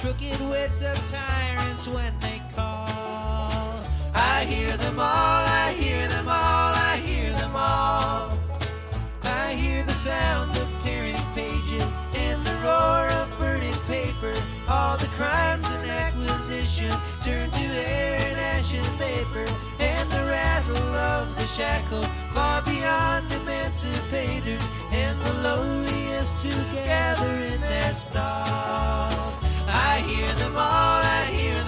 crooked wits of tyrants when they call. I hear them all, I hear them all, I hear them all. I hear the sounds of tearing pages and the roar of burning paper. All the crimes and acquisition turn to air and ash and vapor. And the rattle of the shackle far beyond emancipators. And the lowliest to gather in their stalls. I hear them all, I hear them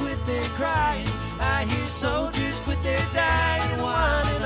quit their crying. I hear soldiers quit their dying, one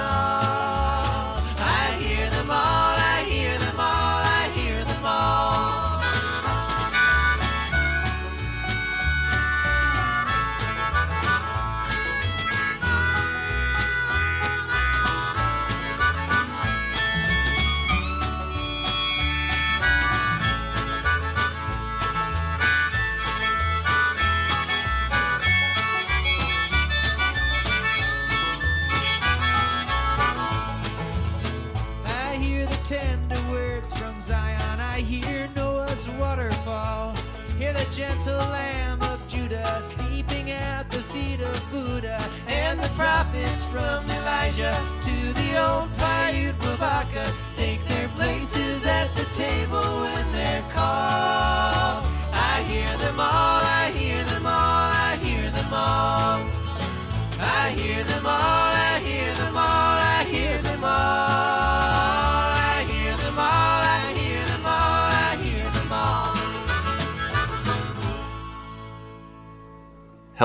gentle lamb of Judah sleeping at the feet of Buddha. And the prophets from Elijah to the old Paiute Wovoka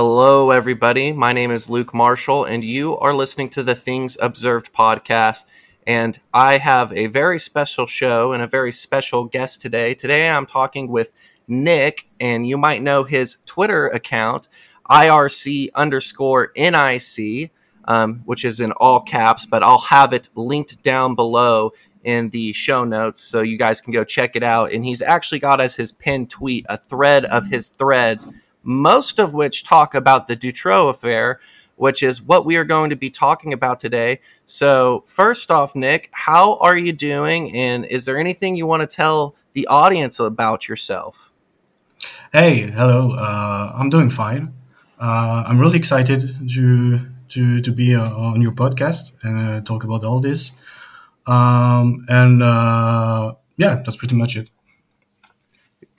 Hello, everybody. My name is Luke Marshall, and you are listening to the Things Observed podcast. And I have a very special show and a very special guest today. Today, I'm talking with Nick, and you might know his Twitter account, IRC underscore NIC, um, which is in all caps, but I'll have it linked down below in the show notes so you guys can go check it out. And he's actually got as his pinned tweet a thread of his threads most of which talk about the Dutroux affair, which is what we are going to be talking about today. So, first off, Nick, how are you doing? And is there anything you want to tell the audience about yourself? Hey, hello. Uh, I'm doing fine. Uh, I'm really excited to to to be uh, on your podcast and uh, talk about all this. Um, and uh, yeah, that's pretty much it.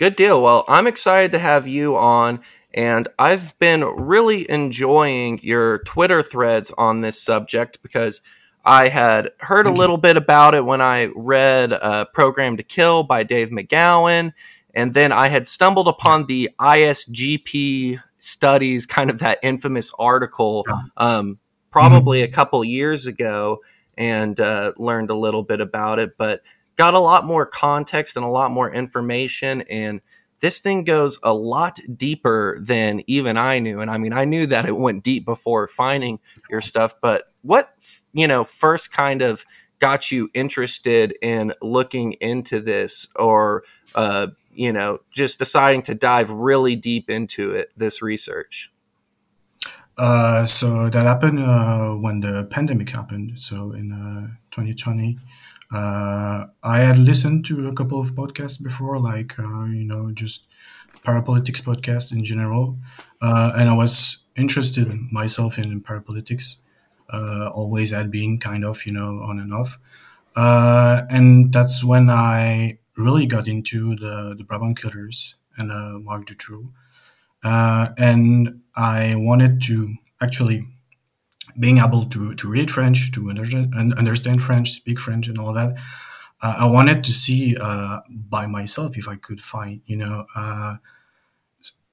Good deal. Well, I'm excited to have you on, and I've been really enjoying your Twitter threads on this subject because I had heard a little bit about it when I read uh, Programmed to Kill by Dave McGowan, and then I had stumbled upon the ISGP studies, kind of that infamous article, um, probably a couple years ago, and uh, learned a little bit about it, but got a lot more context and a lot more information. And this thing goes a lot deeper than even I knew. And I mean, I knew that it went deep before finding your stuff, but what, you know, first kind of got you interested in looking into this or, uh, you know, just deciding to dive really deep into it, this research? Uh, so that happened uh, when the pandemic happened. So in uh, 2020, uh, I had listened to a couple of podcasts before, like uh, you know, just parapolitics podcasts in general, uh, and I was interested myself in parapolitics. Uh, always had been kind of you know on and off, uh, and that's when I really got into the the Brabant Killers and uh, Marc Dutroux. and I wanted to actually being able to to read French, to understand, French, speak French, and all that. Uh, I wanted to see uh, by myself if I could find, you know, uh,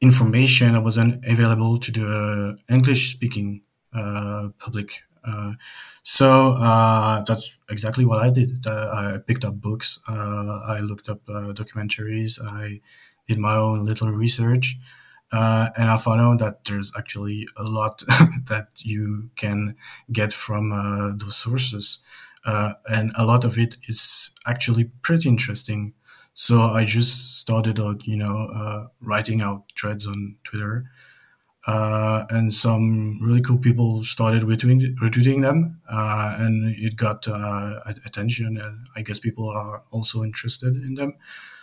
information that wasn't available to the English speaking uh, public. Uh, so uh, that's exactly what I did. I picked up books. I looked up documentaries. I did my own little research. Uh, and I found out that there's actually a lot that you can get from uh, those sources. Uh, and a lot of it is actually pretty interesting. So I just started out, you know, uh, writing out threads on Twitter. Uh, and some really cool people started retweeting, retweeting them, uh, and it got attention. And I guess people are also interested in them.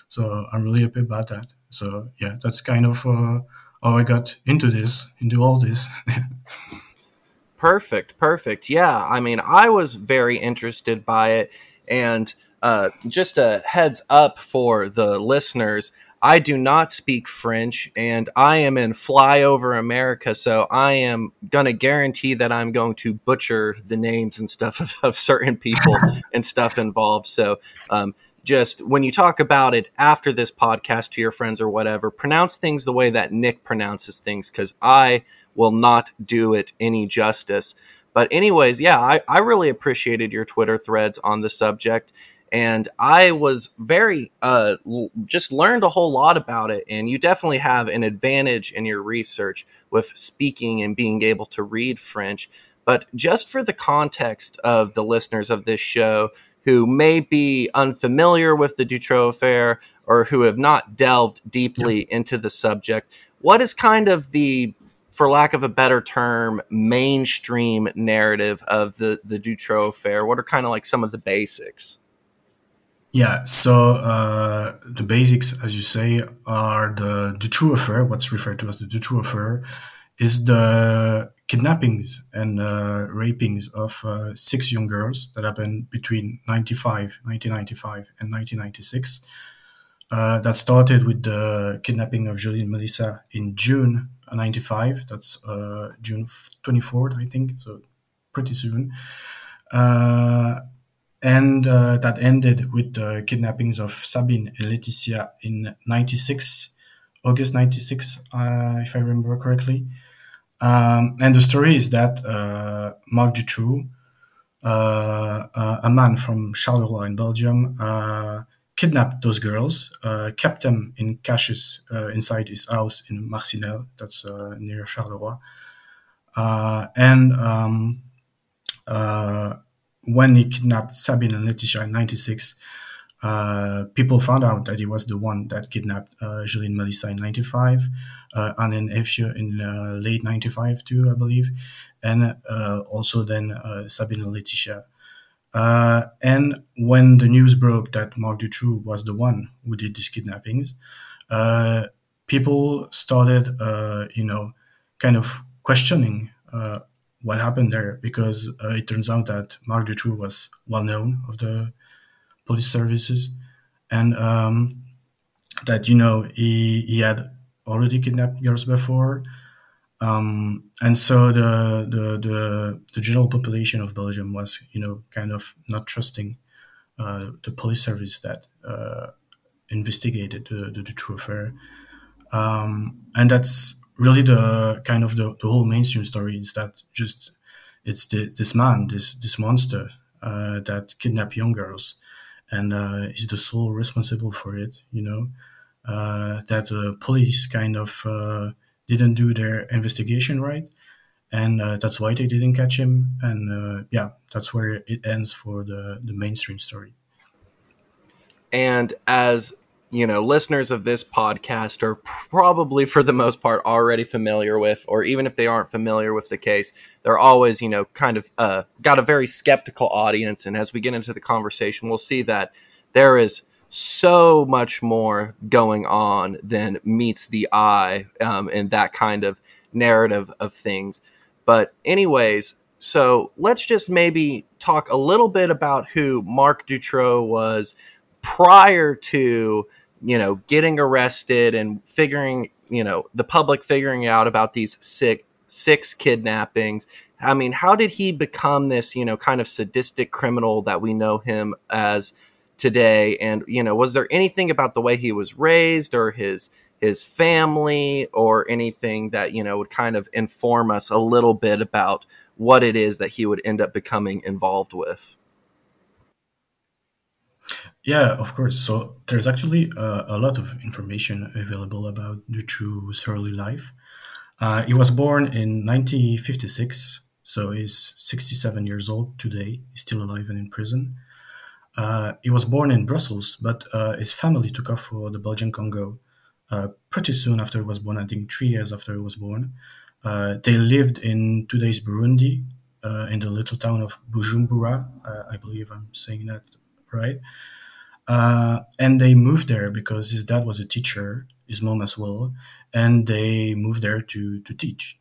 So I'm really happy about that. So yeah, that's kind of uh, how I got into this, into all this. perfect, perfect. Yeah, I mean, I was very interested by it, and uh, just a heads up for the listeners. I do not speak French and I am in flyover America, so I am going to guarantee that I'm going to butcher the names and stuff of, of certain people and stuff involved. So um, just when you talk about it after this podcast to your friends or whatever, pronounce things the way that Nick pronounces things because I will not do it any justice. But, anyways, yeah, I, I really appreciated your Twitter threads on the subject. And I was very, uh, just learned a whole lot about it. And you definitely have an advantage in your research with speaking and being able to read French. But just for the context of the listeners of this show, who may be unfamiliar with the Dutroux affair or who have not delved deeply yeah. into the subject, what is kind of the, for lack of a better term, mainstream narrative of the, the Dutroux affair? What are kind of like some of the basics? Yeah, so uh, the basics, as you say, are the Dutroux affair, what's referred to as the Dutroux affair, is the kidnappings and uh, rapings of uh, six young girls that happened between 95, 1995 and 1996. Uh, that started with the kidnapping of Julie and Melissa in June 95. That's uh, June 24th, I think, so pretty soon. Uh, and uh, that ended with the kidnappings of Sabine and Laetitia in 96, August 96, if I remember correctly. Um, and the story is that uh, Marc Dutroux, uh, uh, a man from Charleroi in Belgium, uh, kidnapped those girls, uh, kept them in caches inside his house in Marcinelle, that's near Charleroi. and um, when he kidnapped Sabine and Laetitia in 96, uh, people found out that he was the one that kidnapped uh, Julie and Melissa in 95, uh, and in uh, late 95 too, I believe, and uh, also then uh, Sabine and Laetitia. and when the news broke that Marc Dutroux was the one who did these kidnappings, people started, you know, kind of questioning what happened there because it turns out that Marc Dutroux was well known of the police services, and um, that you know he he had already kidnapped girls before, um, and so the, the the the general population of Belgium was you know kind of not trusting uh, the police service that uh, investigated the, the, the true affair, um, and that's really the kind of the, the whole mainstream story is that just it's the, this man this this monster uh, that kidnapped young girls and uh, is the sole responsible for it. You know uh, that the police kind of uh, didn't do their investigation right, and uh, that's why they didn't catch him. And uh, yeah, that's where it ends for the the mainstream story. And as you know, listeners of this podcast are probably for the most part already familiar with, or even if they aren't familiar with the case, they're always, you know, kind of uh, got a very skeptical audience. And as we get into the conversation, we'll see that there is so much more going on than meets the eye um, in that kind of narrative of things. But, anyways, so let's just maybe talk a little bit about who Marc Dutroux was prior to you know, getting arrested and figuring you know the public figuring out about these six six kidnappings. I mean, how did he become this you know kind of sadistic criminal that we know him as today? And you know, was there anything about the way he was raised or his his family or anything that you know would kind of inform us a little bit about what it is that he would end up becoming involved with? Yeah, of course. So there's actually uh, a lot of information available about Dutroux's early life. Uh, he was born in 1956, so he's 67 years old today. He's still alive and in prison. Uh, he was born in Brussels, but uh, his family took off for the Belgian Congo uh, pretty soon after he was born. I think three years after he was born. Uh, they lived in today's Burundi, in the little town of Bujumbura. I believe I'm saying that right. Uh, and they moved there because his dad was a teacher, his mom as well, and they moved there to to teach.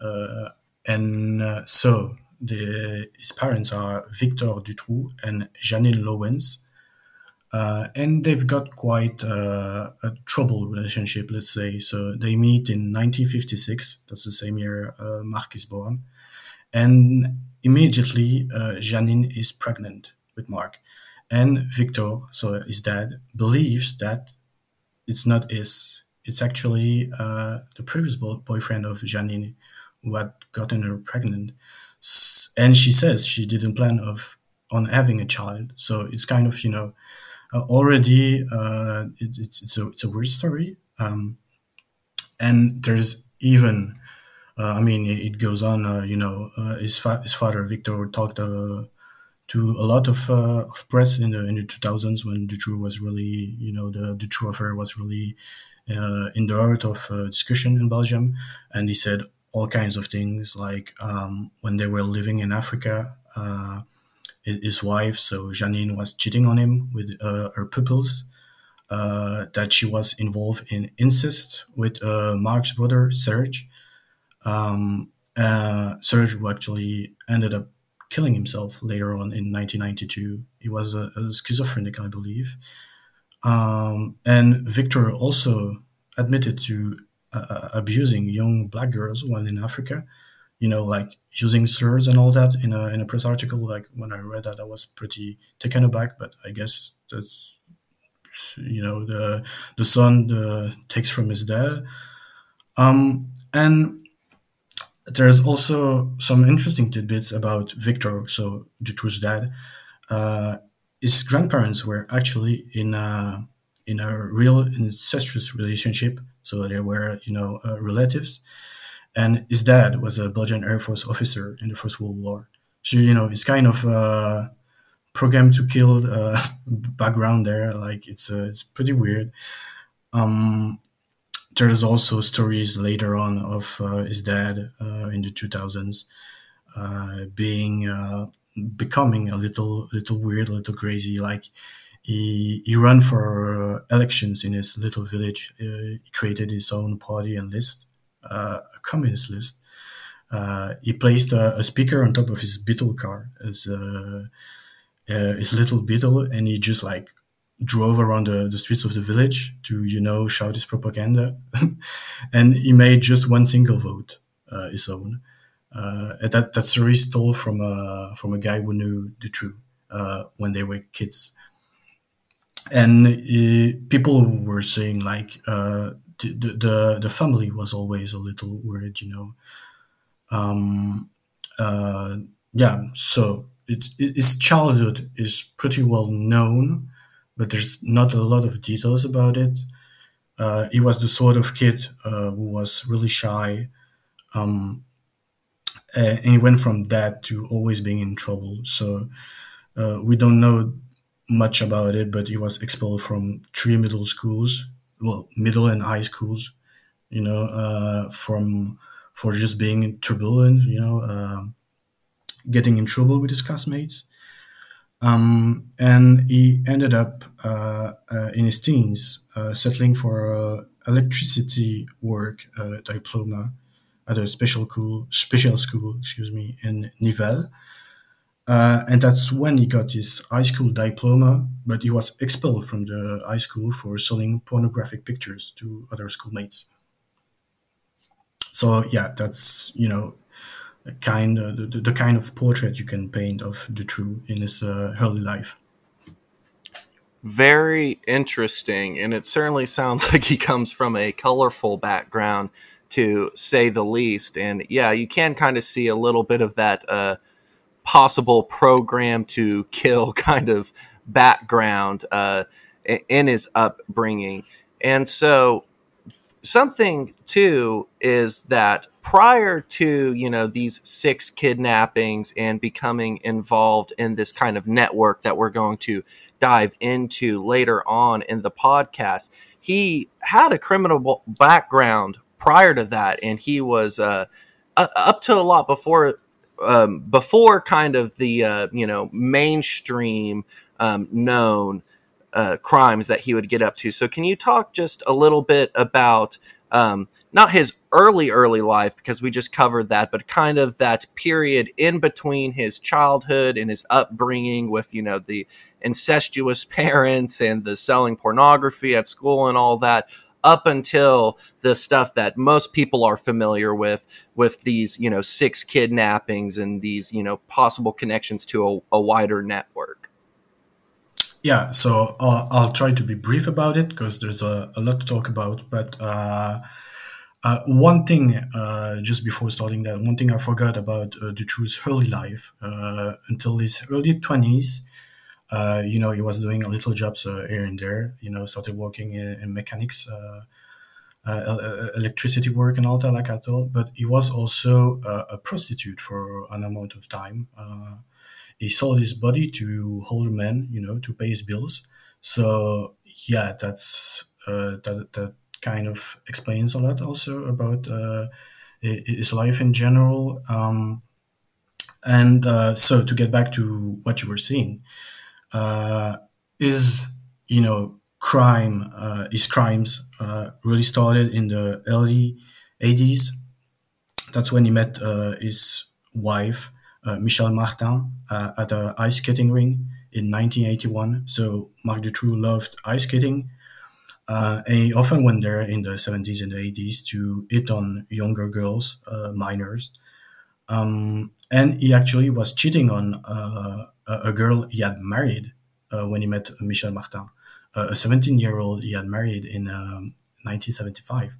Uh, and uh, so the, his parents are Victor Dutroux and Janine Lauwens, uh, and they've got quite uh, a troubled relationship, let's say. So they meet in 1956. That's the same year uh, Marc is born, and immediately Janine is pregnant with Marc and Victor, so his dad, believes that it's not his. It's actually uh, the previous boyfriend of Janine who had gotten her pregnant. And she says she didn't plan of on having a child. So it's kind of you know uh, already uh, it, it's it's a it's a weird story. Um, and there's even uh, I mean it, it goes on. Uh, you know uh, his fa- his father Victor talked to a lot of, uh, of press in the in the 2000s when Dutroux was really, you know, the Dutroux affair was really uh, in the heart of uh, discussion in Belgium, and he said all kinds of things like um, when they were living in Africa, uh, his wife, so Janine, was cheating on him with uh, her pupils. Uh, that she was involved in incest with Marc's brother Serge. Um, Serge, who actually ended up killing himself later on in 1992. He was a, a schizophrenic, I believe. Um, and Victor also admitted to uh, uh, abusing young black girls while in Africa. You know, like using slurs and all that in a in a press article. Like when I read that, I was pretty taken aback. But I guess that's you know the the son the, takes from his dad. Um, and there's also some interesting tidbits about Victor, so Dutroux's dad. Uh, his grandparents were actually in a, in a real incestuous relationship, so they were, you know, uh, relatives. And his dad was a Belgian Air Force officer in the First World War. So, you know, it's kind of uh, programmed to kill uh, background there. Like, it's, uh, it's pretty weird. Um, there's also stories later on of uh, his dad uh, in the 2000s uh, being uh, becoming a little little weird, a little crazy. Like he he ran for elections in his little village. Uh, he created his own party and list, uh, a communist list. he placed a, a, speaker on top of his Beetle car as his little Beetle, and he just like drove around the, the streets of the village to, you know, shout his propaganda. and he made just one single vote, uh, his own. Uh, that, that story is told from a, from a guy who knew Dutroux uh, when they were kids. And uh, people were saying, like, uh, the, the, the family was always a little weird, you know. Um, uh, yeah, so it, it, his childhood is pretty well known but there's not a lot of details about it. Uh, he was the sort of kid uh, who was really shy, um, and he went from that to always being in trouble. So uh, we don't know much about it, but he was expelled from three middle schools, well, middle and high schools, you know, uh, from for just being turbulent, you know, um, getting in trouble with his classmates. Um, and he ended up uh, uh, in his teens uh, settling for uh, electricity work uh, diploma at a special school, special school, excuse me, in Nivelles. And that's when he got his high school diploma, but he was expelled from the high school for selling pornographic pictures to other schoolmates. so yeah, that's you know kind of the, the, kind of portrait you can paint of Dutroux in his uh, early life. Very interesting, and it certainly sounds like he comes from a colorful background, to say the least. And yeah, you can kind of see a little bit of that uh, possible program to kill kind of background uh, in his upbringing. And so something too is that prior to you know these six kidnappings and becoming involved in this kind of network that we're going to dive into later on in the podcast he had a criminal background prior to that and he was uh, up to a lot before um, before kind of the uh, you know mainstream um, known uh, crimes that he would get up to. So, can you talk just a little bit about um, not his early, early life, because we just covered that, but kind of that period in between his childhood and his upbringing with, you know, the incestuous parents and the selling pornography at school and all that, up until the stuff that most people are familiar with, with these, you know, six kidnappings and these, you know, possible connections to a, a wider network. Yeah, so uh, I'll try to be brief about it because there's a, a, lot to talk about. But uh, uh, one thing, uh, just before starting that, one thing I forgot about uh, Dutroux's early life. Uh, until his early 20s, uh, you know, he was doing a little jobs here and there, you know, started working in, in mechanics, electricity work and all that, like I told. But he was also a prostitute for an amount of time he sold his body to older men, you know, to pay his bills. So yeah, that's uh, that that kind of explains a lot also about uh, his life in general. Um, and uh, so to get back to what you were saying, uh, is you know crime, uh, his crimes uh, really started in the early 80s. That's when he met his wife uh, Michelle Martin uh, at an ice skating ring in 1981. So Marc Dutroux loved ice skating. Uh, and he often went there in the 70s and the 80s to hit on younger girls, uh, minors. Um, and he actually was cheating on uh, a girl he had married uh, when he met Michelle Martin, a 17 year old he had married in um, 1975.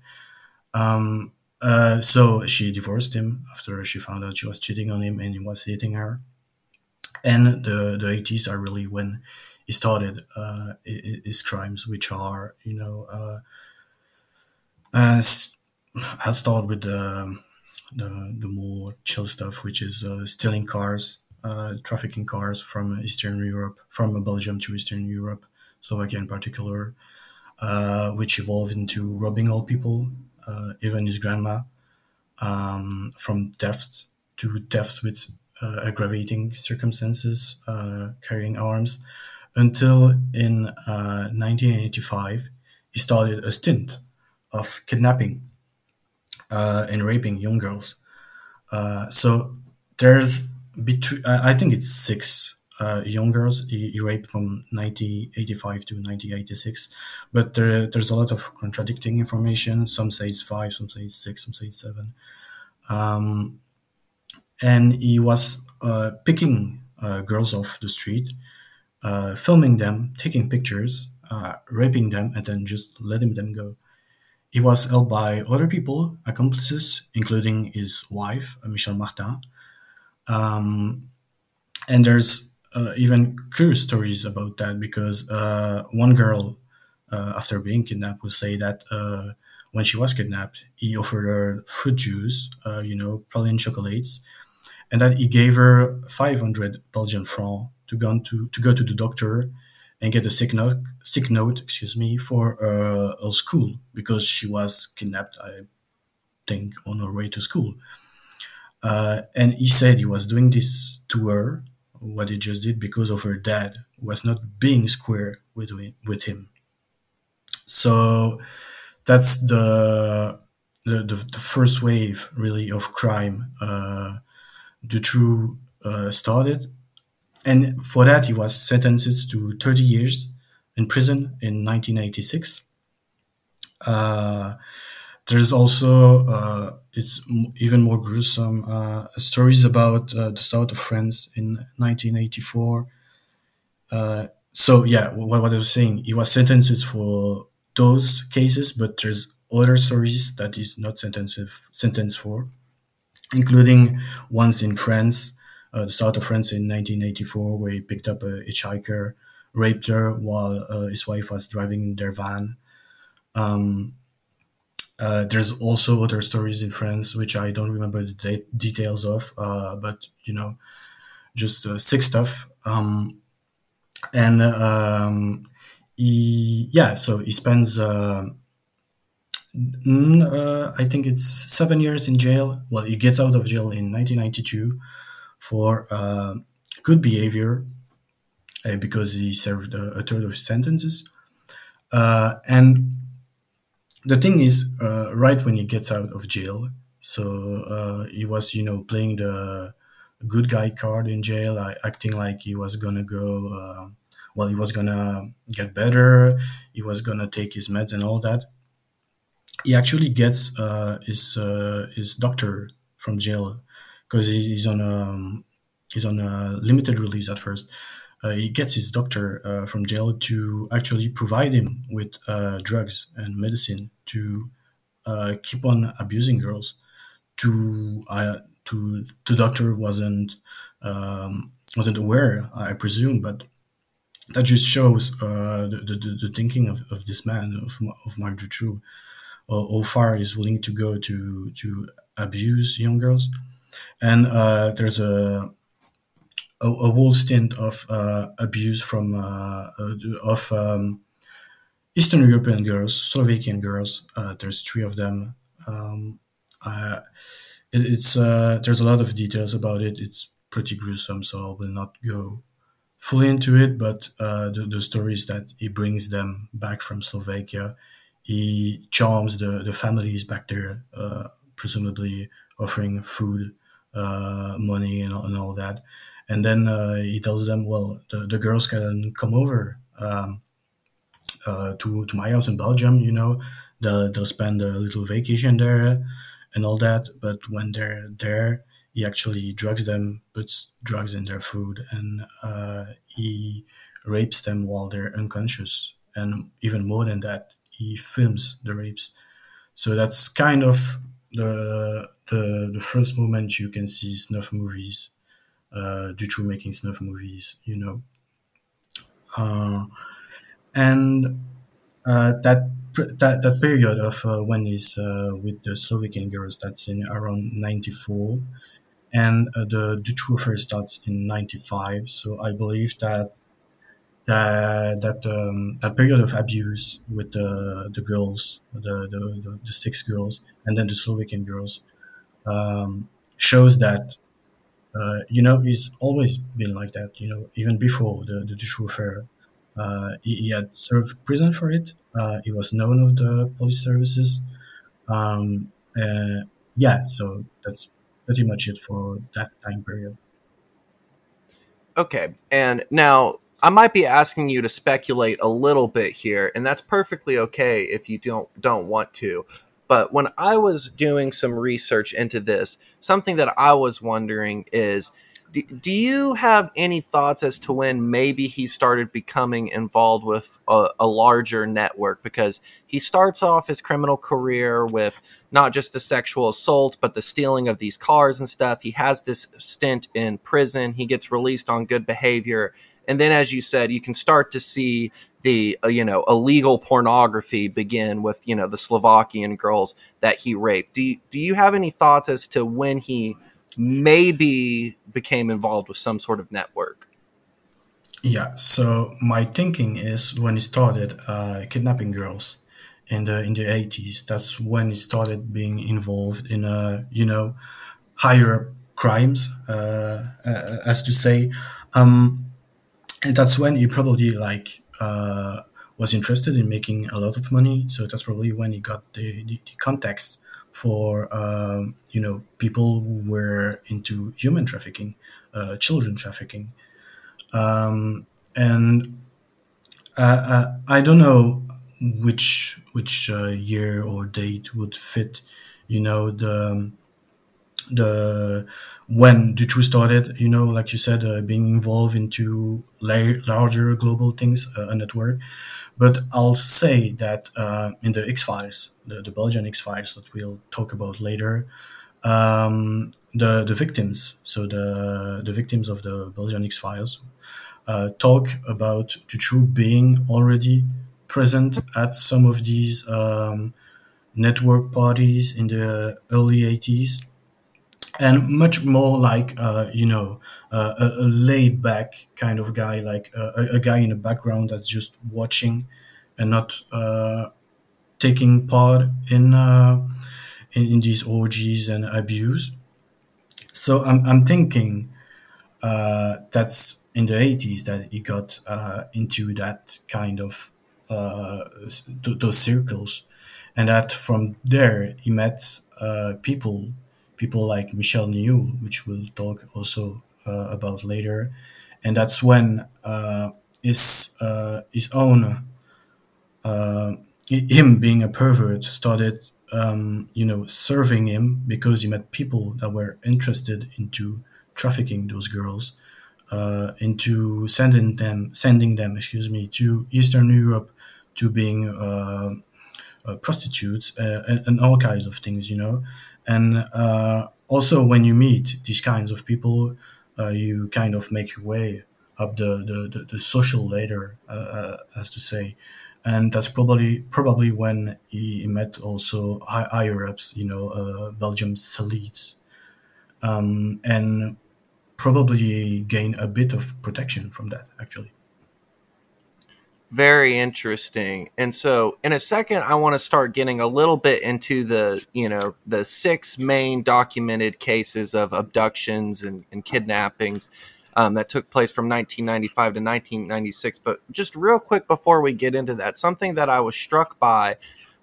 Um, uh, so she divorced him after she found out she was cheating on him and he was hitting her. And the the 80s are really when he started uh, his crimes, which are you know uh, uh, I start with the, the the more chill stuff, which is uh, stealing cars, uh, trafficking cars from Eastern Europe, from Belgium to Eastern Europe, Slovakia in particular, which evolved into robbing old people even his grandma, um, from deaths to deaths with uh, aggravating circumstances, uh, carrying arms, until in 1985 he started a stint of kidnapping and raping young girls. so there's between I think it's six uh, young girls. He, he, raped from 1985 to 1986 but there, there's a lot of contradicting information. Some say it's five some say it's six some say it's seven. Um, and he was uh, picking uh, girls off the street uh, filming them taking pictures uh, raping them and then just letting them go. He was held by other people accomplices including his wife Michelle Martin. Um, and there's uh, even curious stories about that because uh, one girl, uh, after being kidnapped, would say that uh, when she was kidnapped, he offered her fruit juice, uh, you know, praline chocolates, and that he gave her 500 Belgian francs to go to to go to the doctor and get a sick note, sick note, excuse me, for uh, her school because she was kidnapped, I think, on her way to school. and he said he was doing this to her what he just did because of her dad was not being square with with him. So that's the the, the, the first wave really of crime uh, Dutroux uh, started, and for that he was sentenced to 30 years in prison in 1986. Uh, there's also uh, it's even more gruesome uh, stories about uh, the south of France in 1984. Uh, so yeah, what, what I was saying, he was sentenced for those cases, but there's other stories that he's not sentenced sentenced for, including ones in France, uh, the south of France in 1984, where he picked up a hitchhiker, raped her while uh, his wife was driving their van. Um, uh, there's also other stories in France which I don't remember the de- details of, uh, but you know, just uh, sick stuff. Um, and um, he, yeah, so he spends, uh, uh, I think it's seven years in jail. Well, he gets out of jail in 1992 for uh, good behavior because he served a, a third of sentences. And the thing is, uh, right when he gets out of jail, so uh, he was, you know, playing the good guy card in jail, uh, acting like he was gonna go, uh, well, he was gonna get better, he was gonna take his meds and all that. He actually gets uh, his uh, his doctor from jail because he's on a he's on a limited release at first. Uh, he gets his doctor uh, from jail to actually provide him with uh, drugs and medicine to uh, keep on abusing girls. To uh, to the doctor wasn't um, wasn't aware, I presume, but that just shows uh, the, the, the thinking of, of this man of of Marc Dutroux, how far he's willing to go to to abuse young girls. And there's a a, a whole stint of uh, abuse from uh, uh, of um, Eastern European girls, Slovakian girls. Uh, there's three of them. Um, it, it's there's a lot of details about it. It's pretty gruesome, so I will not go fully into it. But the, the stories that he brings them back from Slovakia, he charms the the families back there, presumably offering food, money, and, and all that and then uh, he tells them, well, the, the girls can come over um, uh, to to my house in Belgium. You know, they'll they'll spend a little vacation there and all that. But when they're there, he actually drugs them, puts drugs in their food, and uh, he rapes them while they're unconscious. And even more than that, he films the rapes. So that's kind of the the, the first moment you can see snuff movies uh, to making snuff movies, you know. Uh, and uh, that that that period of uh, when he's uh, with the Slovakian girls that's in around '94, and uh, the Dutroux affair starts in '95. So I believe that that that um, that period of abuse with the the girls, the the, the, the six girls, and then the Slovakian girls, um, shows that uh, you know, he's always been like that. You know, even before the the Dutroux affair, uh, he, he, had served prison for it. Uh, he was known of the police services. Um, uh, yeah, so that's pretty much it for that time period. Okay, and now I might be asking you to speculate a little bit here, and that's perfectly okay if you don't don't want to. But when I was doing some research into this, something that I was wondering is do, do you have any thoughts as to when maybe he started becoming involved with a, a, larger network? Because he starts off his criminal career with not just the sexual assault, but the stealing of these cars and stuff. He has this stint in prison, he gets released on good behavior. And then, as you said, you can start to see the uh, you know illegal pornography begin with you know the Slovakian girls that he raped. Do you, do you have any thoughts as to when he maybe became involved with some sort of network? Yeah, so my thinking is when he started uh, kidnapping girls in the in the eighties, that's when he started being involved in uh, you know higher crimes, uh, uh as to say, um, and that's when he probably like uh, was interested in making a lot of money. So that's probably when he got the, the, the context for um, you know people who were into human trafficking, uh, children trafficking, um, and uh, uh I don't know which which uh, year or date would fit, you know, the the when Dutroux started, you know, like you said, uh, being involved into la- larger global things, uh, a network. But I'll say that uh, in the X Files, the, the Belgian X Files that we'll talk about later, um, the the victims, so the the victims of the Belgian X Files, uh, talk about Dutroux being already present at some of these um, network parties in the early 80s and much more like uh, you know uh, a, a laid back kind of guy like uh, a, a, guy in the background that's just watching and not uh, taking part in, uh, in, in these orgies and abuse. So i'm, I'm thinking that's in the 80s that he got into that kind of those circles. And that from there he met people people like Michel Nihoul, which we'll talk also uh, about later, and that's when uh, his uh, his own uh, him being a pervert started um, you know serving him because he met people that were interested into trafficking those girls uh, into sending them sending them excuse me to Eastern Europe to being uh, prostitutes and, and all kinds of things you know and uh, also, when you meet these kinds of people, uh, you kind of make your way up the, the, the, the social ladder, uh, uh as to say. And that's probably probably when he met also higher ups, you know, uh, Belgium's elites, um, and probably gain a bit of protection from that, actually. Very interesting. And so in a second I want to start getting a little bit into the, you know, the six main documented cases of abductions and, and kidnappings um, that took place from 1995 to 1996. But just real quick before we get into that, something that I was struck by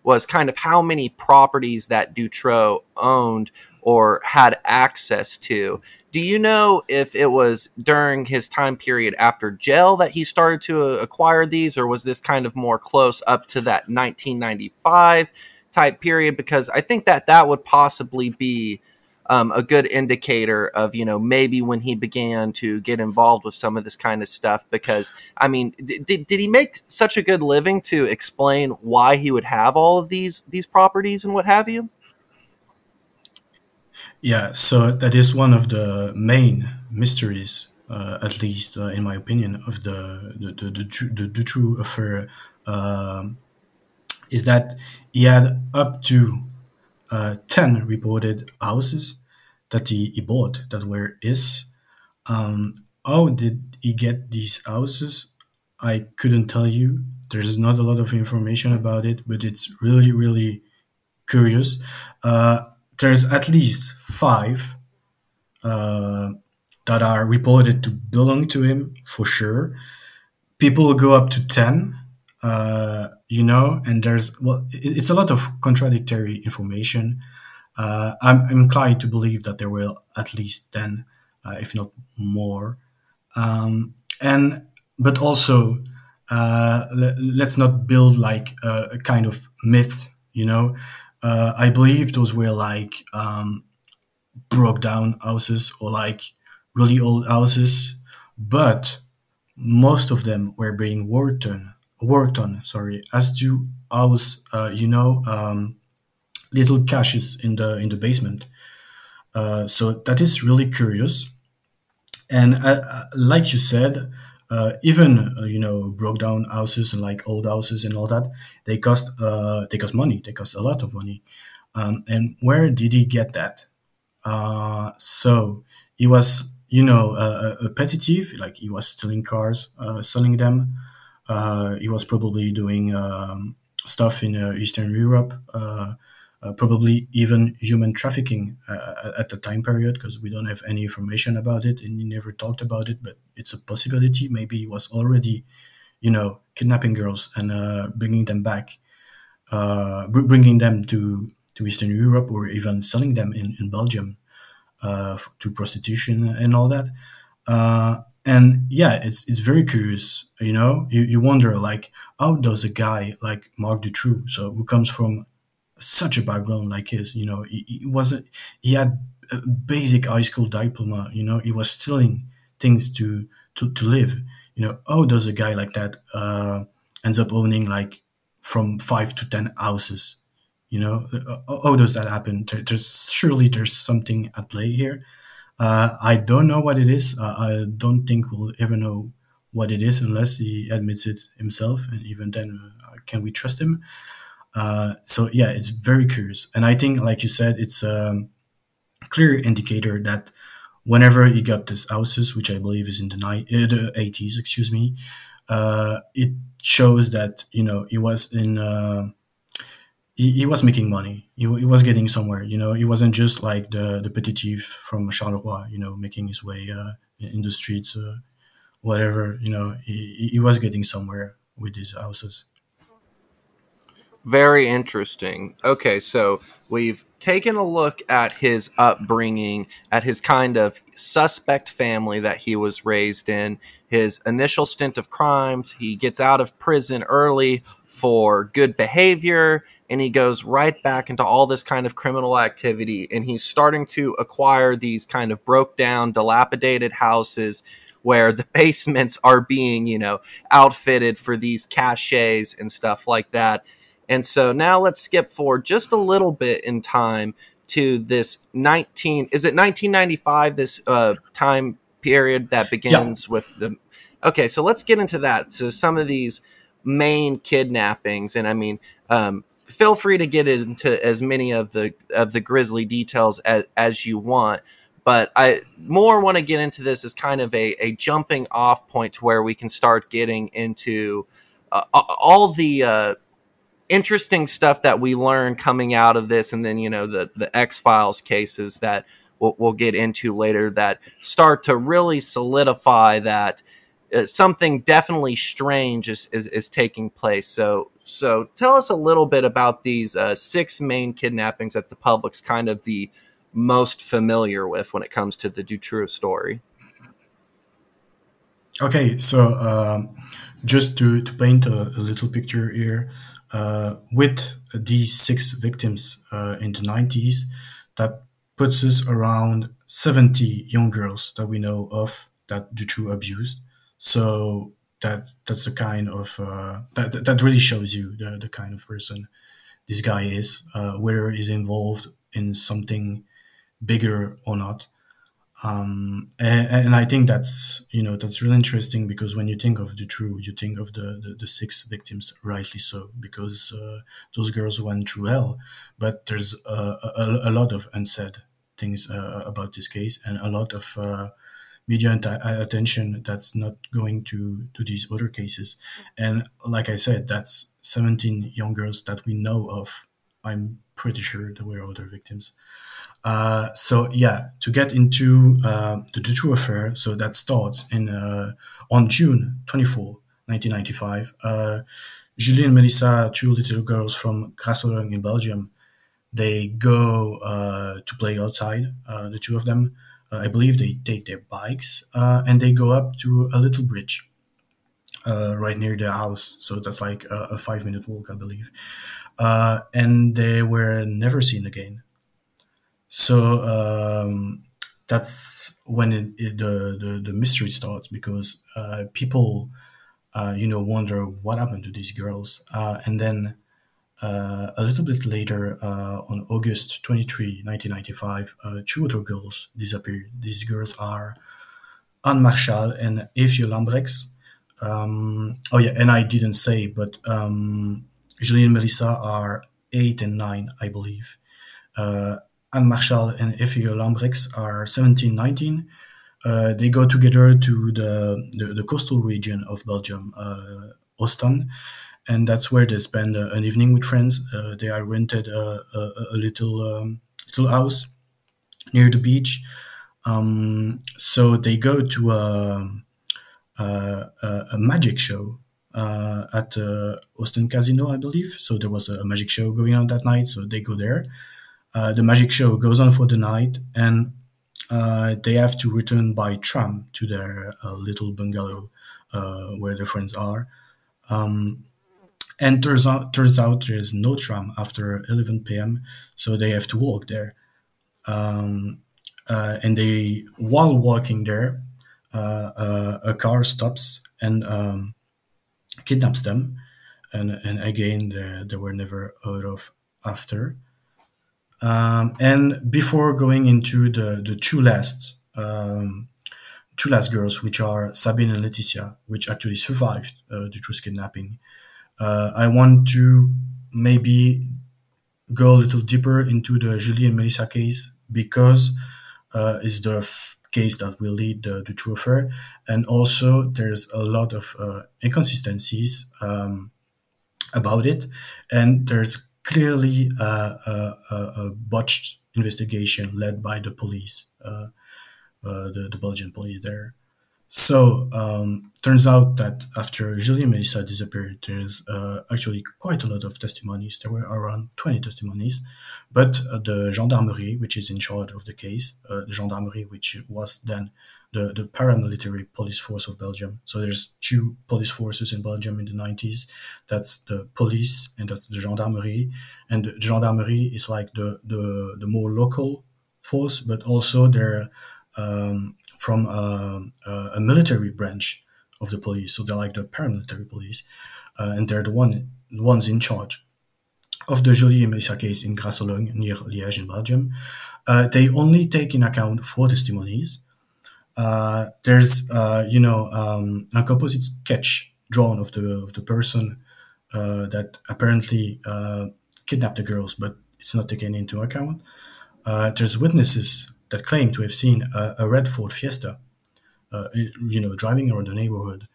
was kind of how many properties that Dutroux owned or had access to do you know if it was during his time period after jail that he started to uh, acquire these, or was this kind of more close up to that 1995 type period? Because I think that that would possibly be um, a good indicator of you know maybe when he began to get involved with some of this kind of stuff. Because I mean, did did he make such a good living to explain why he would have all of these these properties and what have you? Yeah, so that is one of the main mysteries, uh, at least uh, in my opinion, of the the the, the, the Dutroux affair, um, is that he had up to uh, ten reported houses that he, he bought that were his. Um, how did he get these houses? I couldn't tell you. There's not a lot of information about it, but it's really, really curious. Uh, there's at least five uh, that are reported to belong to him for sure. People go up to 10, uh, you know, and there's, well, it's a lot of contradictory information. Uh, I'm inclined to believe that there were at least 10, uh, if not more. Um, and, but also, uh, let's not build like a, a kind of myth, you know, uh, I believe those were like um, broke down houses or like really old houses, but most of them were being worked on. Worked on, sorry, as to house, uh, you know, um, little caches in the in the basement. Uh, so that is really curious, and uh, uh like you said, uh, even uh, you know broke down houses and like old houses and all that they cost uh, they cost money. They cost a lot of money. Um, and where did he get that? Uh, so he was you know a, a thief. like he was stealing cars uh, selling them. Uh, he was probably doing um, stuff in eastern europe probably even human trafficking uh, at the time period because we don't have any information about it and he never talked about it but it's a possibility maybe he was already you know kidnapping girls and uh, bringing them back uh, bringing them to to eastern europe or even selling them in, in belgium uh, to prostitution and all that uh, and yeah, it's it's very curious. You know, you, you wonder like how does a guy like Marc Dutroux, so who comes from such a background like his, you know, he, he wasn't he had a basic high school diploma. You know, he was stealing things to to to live. You know, how does a guy like that uh, ends up owning like from five to ten houses? You know, how does that happen? There's surely there's something at play here uh, I don't know what it is. Uh, I don't think we'll ever know what it is unless he admits it himself. And even then, uh, can we trust him? Uh, so yeah, it's very curious. And I think, like you said, it's a clear indicator that whenever he got these houses, which I believe is in the, uh, the 80s, excuse me, uh, it shows that, you know, he was in he, he was making money. He, he was getting somewhere. You know, he wasn't just like the the petit thief from Charleroi. You know, making his way uh, in the streets, uh, whatever. You know, he, he was getting somewhere with his houses. Very interesting. Okay, so we've taken a look at his upbringing, at his kind of suspect family that he was raised in, his initial stint of crimes. He gets out of prison early for good behavior and he goes right back into all this kind of criminal activity and he's starting to acquire these kind of broke down dilapidated houses where the basements are being you know outfitted for these caches and stuff like that and so now let's skip forward just a little bit in time to this 19 is it 1995 this uh, time period that begins yeah. with the okay so let's get into that so some of these main kidnappings and i mean um, feel free to get into as many of the of the grisly details as, as you want but i more want to get into this as kind of a, a jumping off point to where we can start getting into uh, all the uh, interesting stuff that we learn coming out of this and then you know the the x-files cases that we'll, we'll get into later that start to really solidify that uh, something definitely strange is, is, is taking place so so tell us a little bit about these uh, six main kidnappings that the public's kind of the most familiar with when it comes to the Dutroux story. Okay, so um, just to, to paint a, a little picture here, with these six victims uh, in the 90s, that puts us around 70 young girls that we know of that Dutroux abused. So that that's the kind of uh, that that really shows you the, the kind of person this guy is, uh, whether he's involved in something bigger or not. Um, and, and, I think that's you know that's really interesting because when you think of Dutroux, you think of the, the, the six victims, rightly so, because uh, those girls went through hell. But there's a, a, a lot of unsaid things uh, about this case and a lot of uh, media uh, attention that's not going to to these other cases and like i said that's 17 young girls that we know of i'm pretty sure there were other victims. Uh, so yeah to get into uh, the Dutroux affair so that starts in uh, on june 24 1995 uh, julie and melissa two little girls from Grâce-Hollogne in belgium they go uh, to play outside the two of them. Uh, I believe they take their bikes uh, and they go up to a little bridge uh, right near their house. So that's like a, a five minute walk, I believe. and they were never seen again. So um, that's when it, it, the, the, the mystery starts because uh, people, uh, you know, wonder what happened to these girls, uh, and then uh, a little bit later, uh, on August 23, 1995, uh, two other girls disappeared. These girls are Anne Marchal and Eefje Lambrechts. Um, oh yeah, and I didn't say, but um, Julie and Melissa are eight and nine, I believe. Uh, Anne Marchal and Eefje Lambrechts are 17, 19. Uh, they go together to the, the, the coastal region of Belgium, uh, Ostend, and that's where they spend uh, an evening with friends. Uh, they are rented a, a, a little um, little house near the beach. Um, so they go to a, a, magic show uh, at uh, Ostend Casino, I believe. So there was a magic show going on that night. So they go there. Uh, the magic show goes on for the night, and they have to return by tram to their little bungalow where their friends are. Um, and turns out, turns out there is no tram after 11 p.m., so they have to walk there. Um, uh, and they, while walking there, a car stops and um, kidnaps them. And, and again, they, were never heard of after. Um, and before going into the, the two last um, two last girls, which are Sabine and Laetitia, which actually survived uh, the Dutroux kidnapping, uh, I want to maybe go a little deeper into the Julie and Melissa case because uh, it's the f- case that will lead the, the true affair, and also there's a lot of uh, inconsistencies um, about it, and there's clearly a, a, a, botched investigation led by the police, uh, uh, the, the Belgian police there. So um, turns out that after Julie Melissa disappeared, there's uh, actually quite a lot of testimonies. There were around 20 testimonies, but uh, the gendarmerie, which is in charge of the case, uh, the gendarmerie, which was then the, the paramilitary police force of Belgium. So there's two police forces in Belgium in the 90s. That's the police and that's the gendarmerie. And the gendarmerie is like the, the, the more local force, but also they're um, from a, a, military branch of the police. So they're like the paramilitary police, uh, and they're the one ones in charge of the Julie and Melissa case in Grâce-Hollogne near Liège in Belgium. Uh, they only take in account four testimonies. Uh, there's, uh, you know, um, a composite sketch drawn of the of the person uh, that apparently uh, kidnapped the girls, but it's not taken into account. there's witnesses that claim to have seen a, a red Ford Fiesta, uh, you know, driving around the neighborhood.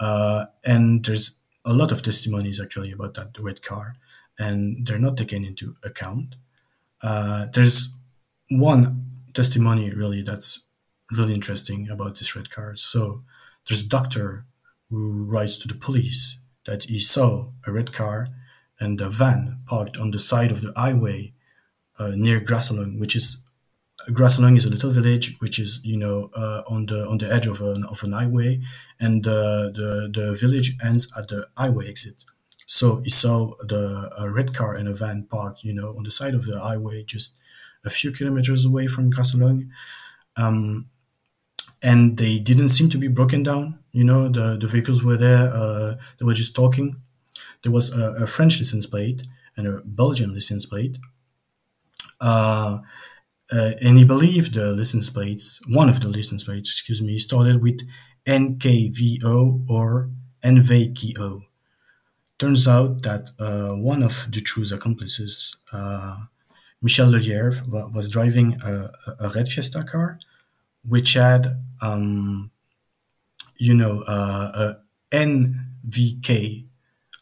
Uh, and there's a lot of testimonies actually about that red car, and they're not taken into account. Uh, there's one testimony really that's really interesting about this red car. So there's a doctor who writes to the police that he saw a red car and a van parked on the side of the highway uh, near Grâce-Hollogne, which is Grâce-Hollogne is a little village which is you know uh, on the on the edge of an of an highway, and uh, the the village ends at the highway exit. So he saw the a red car and a van parked you know on the side of the highway, just a few kilometers away from Grâce-Hollogne. Um, and they didn't seem to be broken down. You know, the, the vehicles were there. Uh, they were just talking. There was a, a French license plate and a Belgian license plate. Uh, uh, and he believed the license plates, one of the license plates, excuse me, started with NKVO or NVKO. Turns out that uh, one of Dutroux's accomplices, uh, Michel Lelièvre, was driving a, a, red Fiesta car, which had, um, you know, uh, a NVK,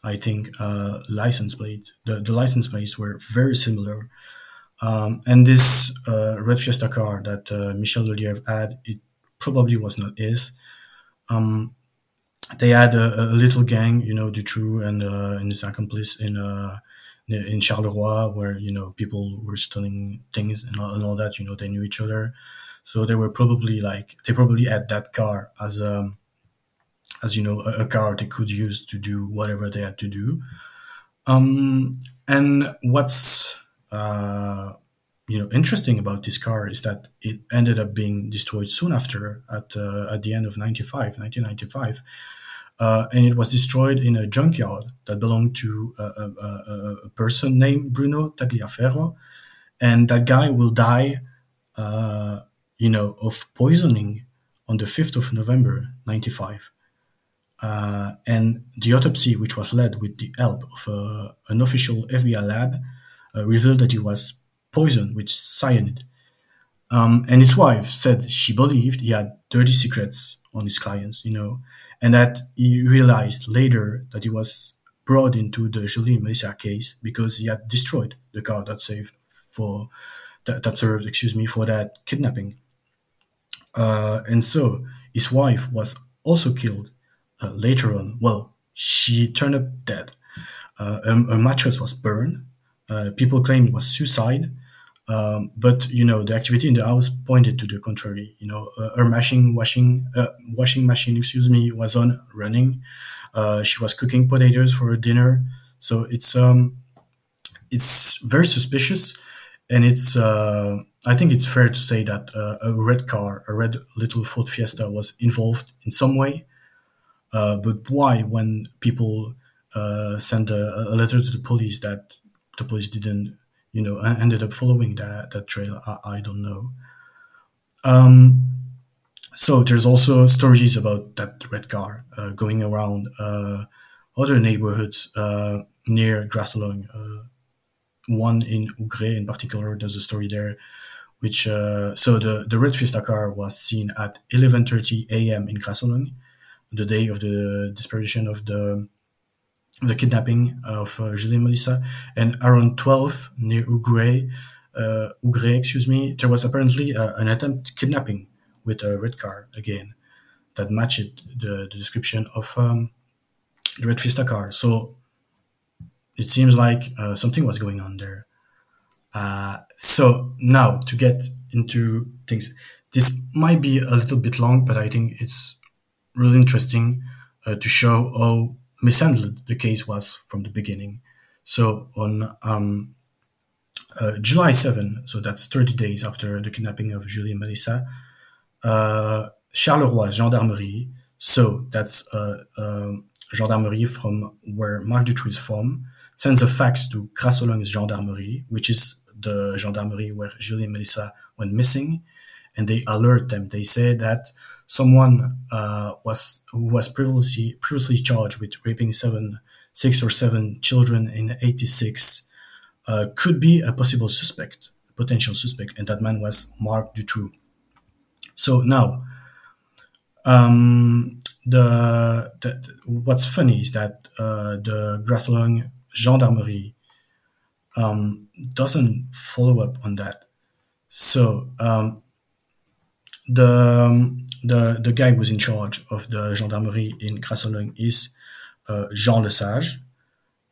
I think, uh, license plate. The, the license plates were very similar um, and this uh, red Fiesta car that uh, Michel Lelièvre had, it probably was not his. Um, they had a, a, little gang, you know, Dutroux and, uh, and his accomplice in uh, in Charleroi, where you know people were stealing things and all, and all that. You know, they knew each other, so they were probably like they probably had that car as um as you know a, a car they could use to do whatever they had to do. Um, and what's uh, you know interesting about this car is that it ended up being destroyed soon after at uh, at the end of 95 1995 uh, and it was destroyed in a junkyard that belonged to a, a, a person named Bruno Tagliaferro. And that guy will die uh, you know of poisoning on the 5th of November 95 uh, and the autopsy which was led with the help of uh, an official FBI lab uh, revealed that he was poisoned with cyanide. Um, and his wife said she believed he had dirty secrets on his clients, you know, and that he realized later that he was brought into the Julie Melissa case because he had destroyed the car that saved for that, that served, excuse me, for that kidnapping. Uh, and so his wife was also killed uh, later on. Well, she turned up dead. Uh, a, a mattress was burned people claim it was suicide. Um, but you know, the activity in the house pointed to the contrary. You know, uh, her washing uh, washing machine, excuse me, was on running. Uh, she was cooking potatoes for her dinner. So it's um, it's very suspicious, and it's uh, I think it's fair to say that uh, a red car, a red little Ford Fiesta, was involved in some way. Uh, but why, when people uh, sent a, a letter to the police that the police didn't, you know, ended up following that that trail, I, I don't know. Um, so there's also stories about that red car uh, going around uh, other neighborhoods uh, near Grâce-Hollogne. Uh, one in Ougrée in particular, there's a story there, which uh, so the the red Fiesta car was seen at 11:30 a.m. in Grâce-Hollogne, the day of the disparition of the the kidnapping of uh, Julie and Melissa, and around 12 near Ougrée, uh, excuse me, there was apparently uh, an attempt kidnapping with a red car again that matched the, the description of um, the red Fiesta car. So it seems like uh, something was going on there. Uh, so now to get into things, this might be a little bit long, but I think it's really interesting uh, to show how mishandled the case was from the beginning. So on um, uh, July 7, so that's 30 days after the kidnapping of Julie and Melissa, uh, Charleroi Gendarmerie, so that's uh, um, gendarmerie from where Marc Dutroux is from, sends a fax to Grâce-Hollogne's Gendarmerie, which is the gendarmerie where Julie and Melissa went missing, and they alert them. They say that someone uh, was who was previously previously charged with raping seven, six or seven children in '86 uh, could be a possible suspect, potential suspect, and that man was Marc Dutroux. So now, um, the, the, what's funny is that uh, the Grâce-Hollogne Gendarmerie um, doesn't follow up on that. So um, the um, the the guy who's in charge of the gendarmerie in Grâce-Hollogne is uh, Jean Lesage,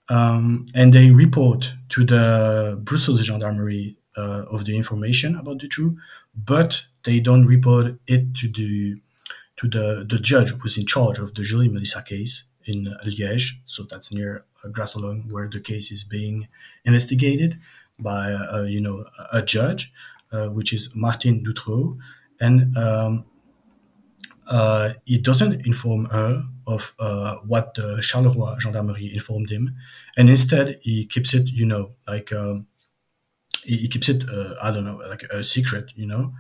um, and they report to the Brussels gendarmerie uh, of the information about the Dutroux, but they don't report it to the to the the judge who's in charge of the Julie Melissa case in Liège. So that's near uh, Grâce-Hollogne, where the case is being investigated by uh, you know a judge, uh, which is Martine Doutrewe, and um, uh, he doesn't inform her of uh, what the Charleroi gendarmerie informed him, and instead he keeps it, you know, like um, he, he, keeps it, uh, I don't know, like a secret, you know.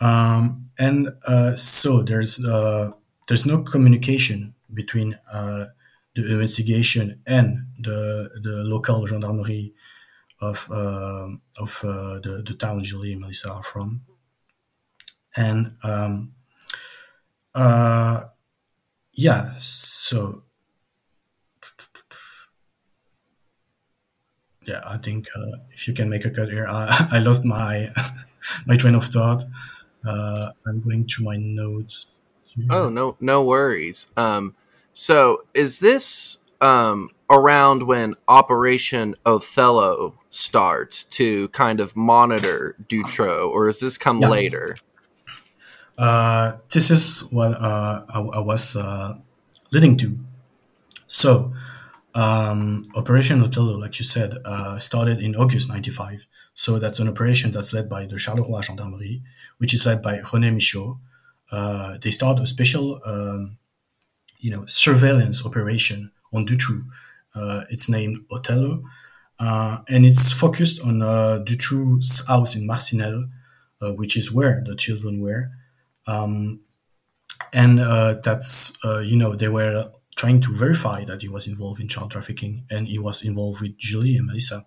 Um, and uh, so there's uh, there's no communication between uh, the investigation and the the local gendarmerie of of the the town Julie and Melissa are from and um, uh, yeah, so yeah, I think uh, if you can make a cut here, I, I lost my my train of thought. Uh, I'm going to my notes. Here. Oh no, no worries. Um, so is this um, around when Operation Othello starts to kind of monitor Dutroux, or is this come yeah. later? Uh, this is what uh, I, I, was uh, leading to. So, um, Operation Othello, like you said, uh, started in August 95. So that's an operation that's led by the Charleroi Gendarmerie, which is led by René Michaux. Uh, they start a special, um, you know, surveillance operation on Dutroux. Uh, it's named Othello, and it's focused on Dutroux's house in Marcinelle, which is where the children were. Um, and uh, that's uh, you know they were trying to verify that he was involved in child trafficking and he was involved with Julie and Melissa.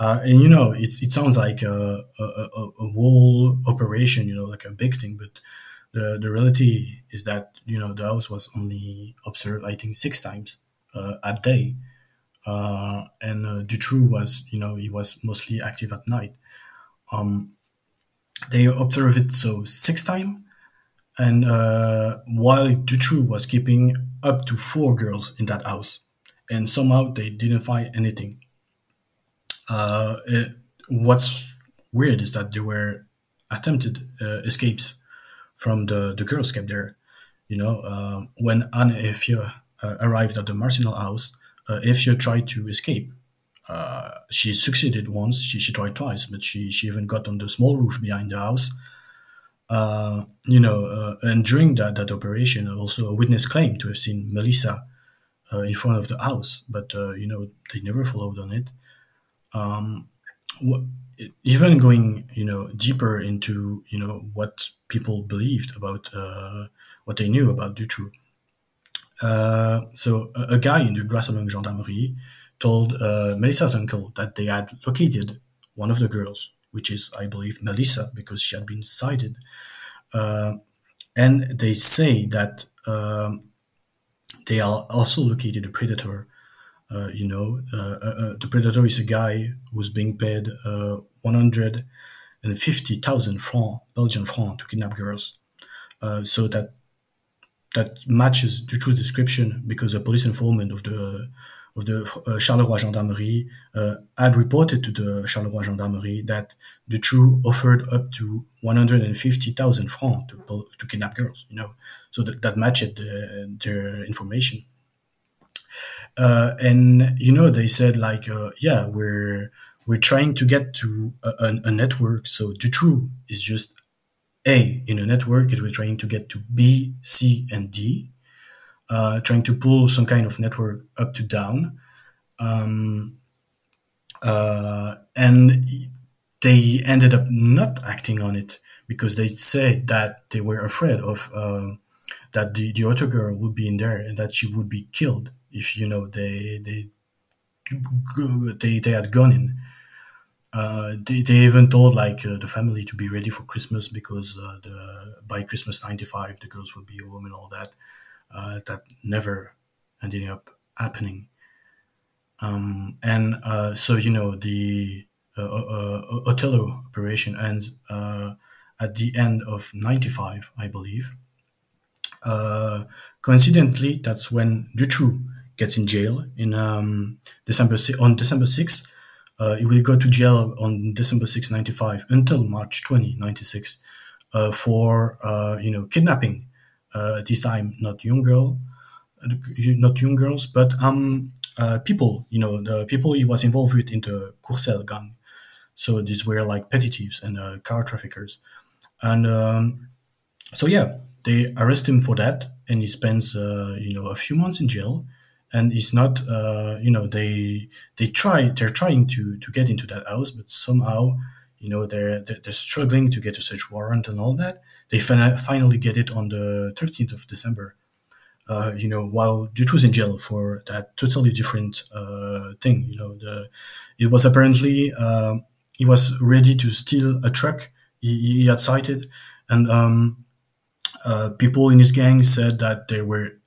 Uh, and you know it, it sounds like a, a, a, whole operation, you know, like a big thing, but the, the reality is that you know the house was only observed, I think, six times uh, a day, uh, and uh, Dutroux was, you know, he was mostly active at night. Um, they observed it so six times, and uh, while Dutroux was keeping up to four girls in that house, and somehow they didn't find anything. Uh, it, what's weird is that there were attempted uh, escapes from the, the girls kept there. You know, uh, when Anne Eefje uh, arrived at the Marcinelle house, uh, Eefje tried to escape. Uh, she succeeded once, she, she tried twice, but she, she even got on the small roof behind the house. Uh, you know, uh, and during that, that operation, also a witness claimed to have seen Melissa uh, in front of the house, but uh, you know they never followed on it. Um, wh- even going you know deeper into you know what people believed about uh, what they knew about Dutroux. So a, a, guy in the Grâce-Hollogne Gendarmerie told uh, Melissa's uncle that they had located one of the girls, which is, I believe, Melissa, because she had been sighted. Uh, and they say that um, they are also located a predator. Uh, you know, uh, uh, uh, the predator is a guy who's being paid 150,000 francs, Belgian francs, to kidnap girls. so that that matches Dutroux description because a police informant of the of the uh, Charleroi Gendarmerie uh, had reported to the Charleroi Gendarmerie that Dutroux offered up to 150,000 francs to, to kidnap girls, you know, so that, that matched the, their information. Uh, and, you know, they said like, uh, yeah, we're, we're trying to get to a, a, network. So Dutroux is just A in a network, and we're trying to get to B, C, and D uh, trying to pull some kind of network up to down. Um, uh, and they ended up not acting on it because they said that they were afraid of uh, that the, the other girl would be in there and that she would be killed if you know they they they, they had gone in. Uh, they, they even told like uh, the family to be ready for Christmas because uh, the by Christmas '95 the girls would be home and all that uh, that never ended up happening. Um, and uh, so, you know, the uh, uh, uh Othello operation ends uh, at the end of 95, I believe. coincidentally, that's when Dutroux gets in jail in um, December on December 6th. he will go to jail on December 6, 95 until March 20, 96 for, you know, kidnapping uh, this time not young girl, not young girls, but um, uh, people. You know, the people he was involved with in the Courcelles gang. So these were like petty thieves and uh, car traffickers, and um, so yeah, they arrest him for that, and he spends uh, you know a few months in jail, and he's not uh, you know they they try they're trying to to get into that house, but somehow you know they're they're struggling to get a search warrant and all that they fin- finally get it on the 13th of December. Uh, you know, while Dutroux was in jail for that totally different uh, thing. You know, the it was apparently uh, he was ready to steal a truck he, he had sighted, and um, uh, people in his gang said that they were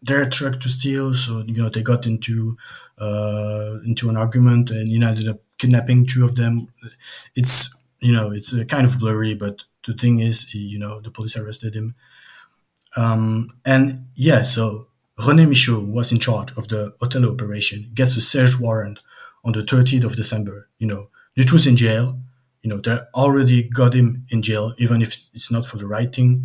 their truck to steal. So you know, they got into uh, into an argument, and you ended up kidnapping two of them. It's you know, it's kind of blurry, but the thing is, he, you know, the police arrested him. Um, and yeah, so René Michaux was in charge of the Othello operation, gets a search warrant on the 30th of December. You know, Dutroux in jail. You know, they already got him in jail, even if it's not for the right thing.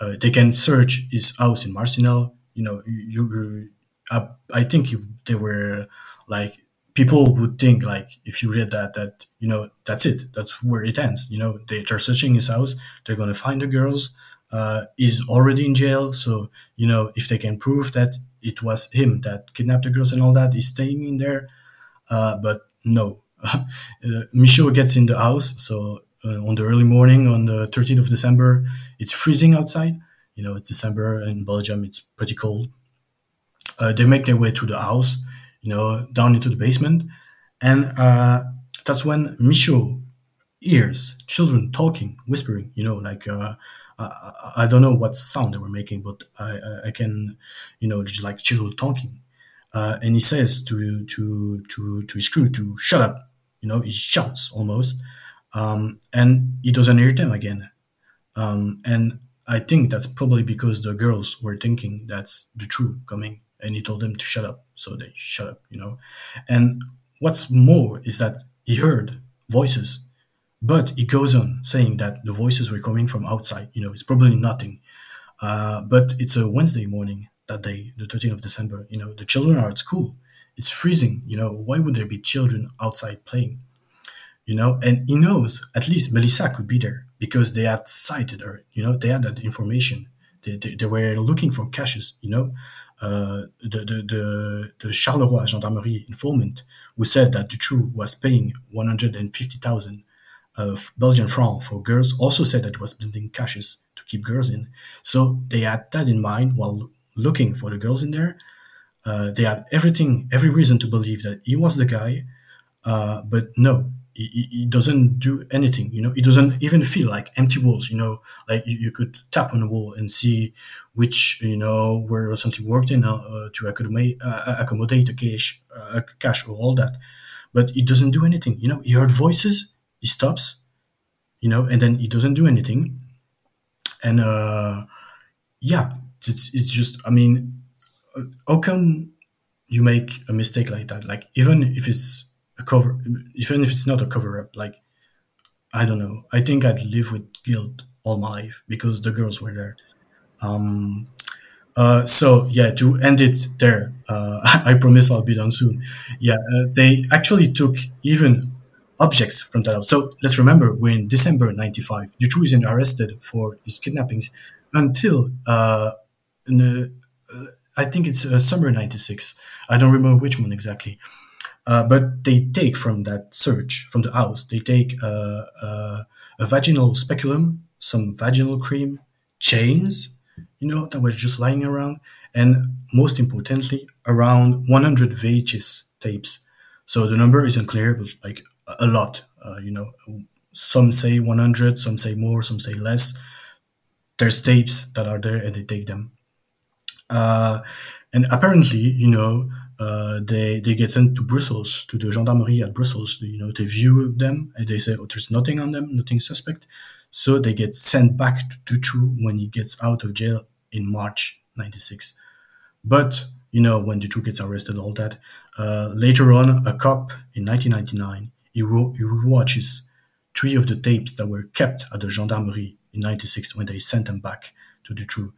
Uh, they can search his house in Marcinelle. You know, you, you I, I think they were like people would think like if you read that that you know that's it. That's where it ends. You know they, are searching his house. They're going to find the girls. Uh, he's already in jail. So you know if they can prove that it was him that kidnapped the girls and all that he's staying in there. Uh, but no. Uh, gets in the house. So uh, on the early morning on the 13th of december it's freezing outside. You know it's december in belgium it's pretty cold. Uh, they make their way to the house you know, down into the basement. And uh, that's when Michaux hears children talking, whispering, you know, like, uh, I, I don't know what sound they were making, but I, I can, you know, just like children talking. Uh, and he says to, to, to, to his crew to shut up, you know, he shouts almost. Um, and he doesn't hear them again. Um, and I think that's probably because the girls were thinking that's Dutroux coming and he told them to shut up. So they shut up, you know. And what's more is that he heard voices But he goes on saying that the voices were coming from outside. You know, it's probably nothing. Uh, but it's a Wednesday morning that day, the 13th of December. You know, the children are at school. It's freezing. You know, why would there be children outside playing? You know, and he knows at least Melissa could be there because they had sighted her. You know, they had that information. They, they, they were looking for caches. You know, uh, the, the, the, Charleroi Gendarmerie informant who said that Dutroux was paying 150,000 of Belgian francs for girls also said that it was building caches to keep girls in. So they had that in mind while looking for the girls in there. Uh, they had everything, every reason to believe that he was the guy, uh, but no, he, he, doesn't do anything. You know, it doesn't even feel like empty walls. You know, like you, you could tap on a wall and see which you know where something worked in uh, to accommodate uh, accommodate a cache, a cache or all that, but it doesn't do anything. You know, he heard voices, he stops, you know, and then he doesn't do anything, and uh, yeah, it's, it's just. I mean, uh, how can you make a mistake like that? Like even if it's a cover, even if it's not a cover up, like I don't know. I think I'd live with guilt all my life because the girls were there. Um, uh, so yeah, to end it there, uh, I promise I'll be done soon. Yeah, uh, they actually took even objects from that house. So let's remember, we're in December '95. Dutroux is arrested for his kidnappings until uh, in, uh, I think it's uh, summer '96. I don't remember which one exactly. Uh, but they take from that search, from the house, they take uh, uh, a vaginal speculum, some vaginal cream, chains, you know, that were just lying around, and most importantly, around 100 VHS tapes. So the number isn't clear, but like a lot, uh, you know. Some say 100, some say more, some say less. There's tapes that are there and they take them. Uh, and apparently, you know, uh, they they get sent to Brussels to the gendarmerie at Brussels. You know, they view them and they say, "Oh, there's nothing on them, nothing suspect." So they get sent back to Dutroux when he gets out of jail in March '96. But you know, when Dutroux gets arrested, all that. Uh, later on, a cop in 1999 he, ro- he watches three of the tapes that were kept at the gendarmerie in '96 when they sent them back to Dutroux,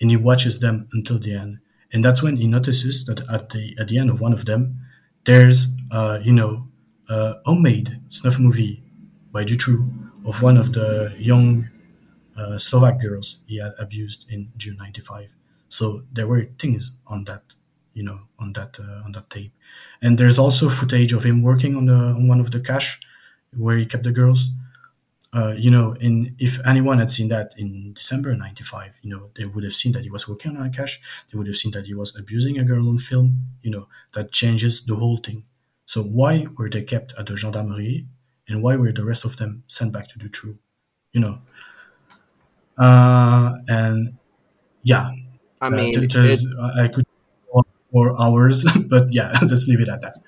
and he watches them until the end and that's when he notices that at the at the end of one of them, there's uh, you know a homemade snuff movie by Dutroux of one of the young uh, Slovak girls he had abused in June '95. So there were things on that, you know, on that uh, on that tape, and there's also footage of him working on the on one of the cache where he kept the girls uh, you know, in if anyone had seen that in December '95, you know, they would have seen that he was working on a cache. They would have seen that he was abusing a girl on film. You know, that changes the whole thing. So why were they kept at the gendarmerie, and why were the rest of them sent back to Dutroux? You know, uh, and yeah, I uh, mean, uh, it, I could for hours, but yeah, let's leave it at that.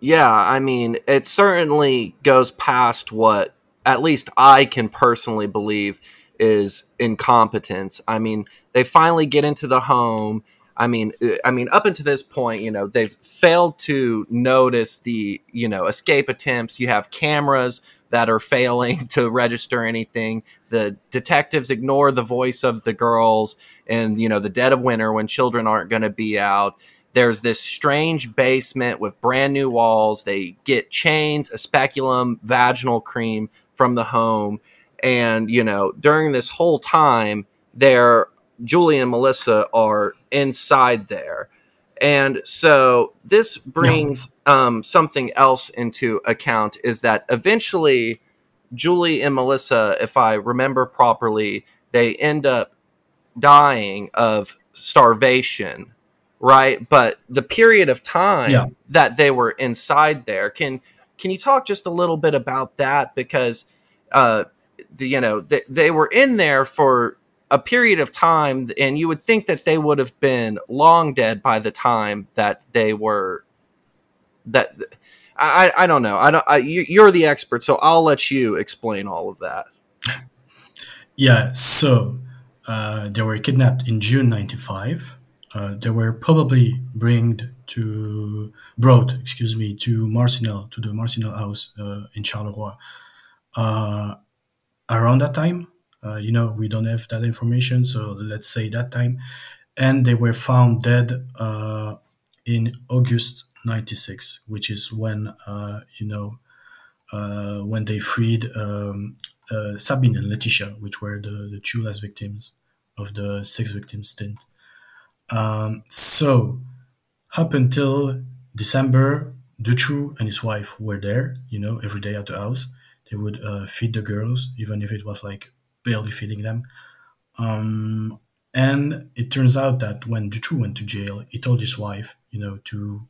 Yeah, I mean, it certainly goes past what at least I can personally believe is incompetence. I mean, they finally get into the home. I mean, uh, I mean, up until this point, you know, they've failed to notice the, you know, escape attempts. You have cameras that are failing to register anything. The detectives ignore the voice of the girls and, you know, the dead of winter when children aren't going to be out. There's this strange basement with brand new walls. They get chains, a speculum, vaginal cream from the home. And, you know, during this whole time, there, Julie and Melissa are inside there. And so this brings um, something else into account is that eventually Julie and Melissa, if I remember properly, they end up dying of starvation, right? But the period of time yeah. that they were inside there can can you talk just a little bit about that because uh, the, you know they, they were in there for a period of time, and you would think that they would have been long dead by the time that they were that. I, I don't know. I don't. I, you're the expert, so I'll let you explain all of that. Yeah. So uh, they were kidnapped in June '95. Uh, they were probably bringed to brought, excuse me, to Marcinelle, to the Marcinelle house uh, in Charleroi. uh, around that time. Uh, you know, we don't have that information, so let's say that time. And they were found dead in August 96, which is when, you know, uh, when they freed um, uh, Sabine and Laetitia, which were the, the two last victims of the six victim stint. Um, so, up until December, Dutroux and his wife were there, you know, every day at the house. They would uh, feed the girls, even if it was like barely feeding them. Um, and it turns out that when Dutroux went to jail, he told his wife, you know, to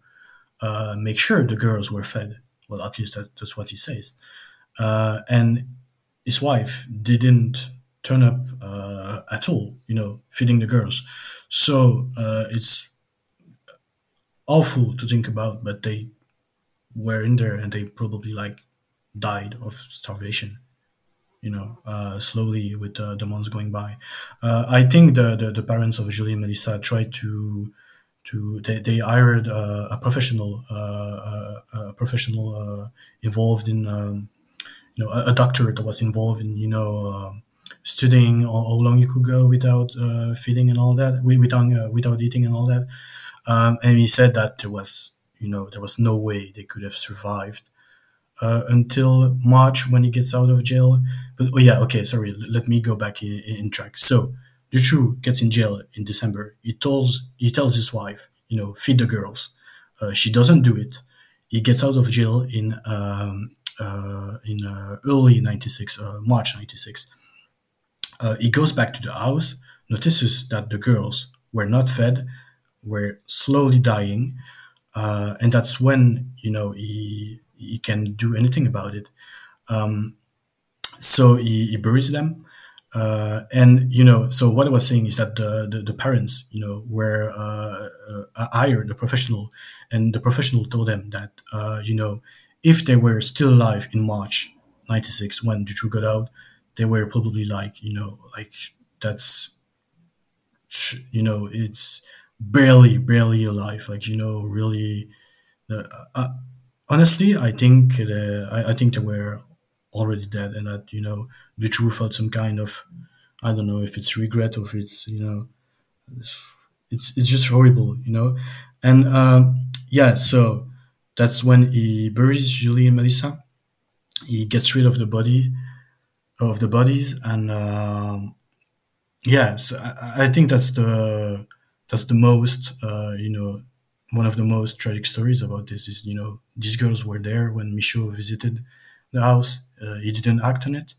uh, make sure the girls were fed. Well, at least that, that's what he says. Uh, and his wife didn't turn up uh, at all, you know, feeding the girls. So uh, it's awful to think about, but they were in there and they probably like died of starvation you know, uh, slowly with uh, the months going by. Uh, I think the, the, the parents of Julie and Melissa tried to to they, they hired uh, a professional uh, uh, a professional involved in um, you know a, a, doctor that was involved in you know um, studying how, how, long you could go without feeding and all that without without eating and all that. Um, and he said that there was you know there was no way they could have survived uh, until March when he gets out of jail. But oh yeah, okay, sorry. Let me go back in, in track. So Dutroux gets in jail in December. He tells he tells his wife, you know, feed the girls. Uh, she doesn't do it. He gets out of jail in um, uh, in uh, early '96, uh, March '96. Uh, he goes back to the house, notices that the girls were not fed, were slowly dying, and that's when you know he he can do anything about it. Um, so he, he, buries them. Uh, and you know, so what I was saying is that the the, the parents, you know, were uh, uh, hired a professional, and the professional told them that uh, you know, if they were still alive in March '96 when Dutroux got out, they were probably like, you know, like that's, you know, it's barely barely alive, like you know, really. Uh, honestly, I think uh, I, I, think they were already dead, and that you know Dutroux felt some kind of I don't know if it's regret or if it's you know it's it's, it's just horrible, you know, and um, yeah, so that's when he buries Julie and Melissa. He gets rid of the body of the bodies, and um, yeah, so I, I think that's the that's the most uh, you know one of the most tragic stories about this is, you know, these girls were there when Michaux visited the house. Uh, he didn't act on it.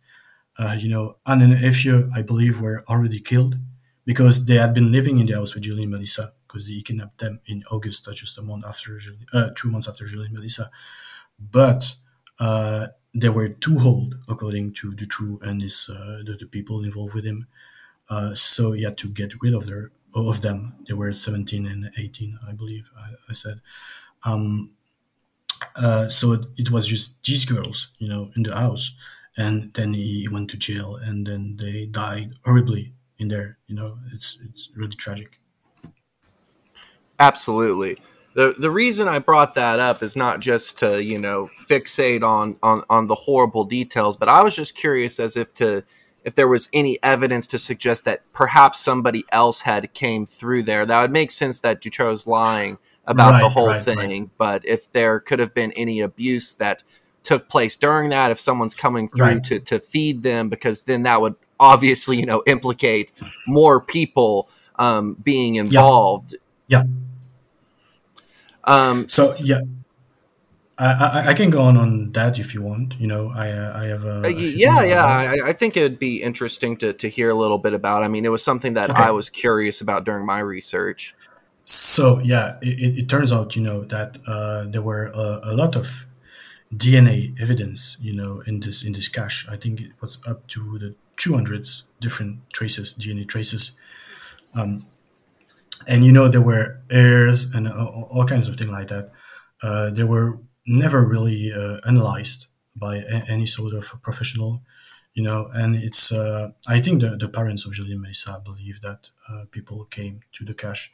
Uh, you know, Anne and Eefje, I believe, were already killed because they had been living in the house with Julie and Melissa because he kidnapped them in August, just a month after, Julie, uh, two months after Julie and Melissa. But uh, they were too old, according to Dutroux and his, uh, the, the, people involved with him. Uh, so he had to get rid of their of them. They were 17 and 18, I believe. I, I said. Um, uh, so it, it, was just these girls, you know, in the house, and then he went to jail, and then they died horribly in there. You know, it's it's really tragic. Absolutely. The, the reason I brought that up is not just to you know fixate on, on on the horrible details, but I was just curious as if to if there was any evidence to suggest that perhaps somebody else had came through there. That would make sense that Dutroux's lying about right, the whole right, thing. Right. But if there could have been any abuse that took place during that, if someone's coming through to, to feed them, because then that would obviously, you know, implicate more people um, being involved. Yeah. yeah. Um, so yeah, I, I, can go on on that if you want. You know, I uh, I have a, a yeah yeah. I, I, think it would be interesting to to hear a little bit about. I mean, it was something that okay. I was curious about during my research. So yeah, it, it turns out you know that uh, there were a, a, lot of DNA evidence. You know, in this in this cache, I think it was up to the two hundreds different traces, DNA traces. Um, and you know there were hairs and all, all kinds of things like that. Uh, there were never really uh, analyzed by a- any sort of professional, you know. And it's uh, I think the, the parents of Julie and Melissa believe that uh, people came to the cache,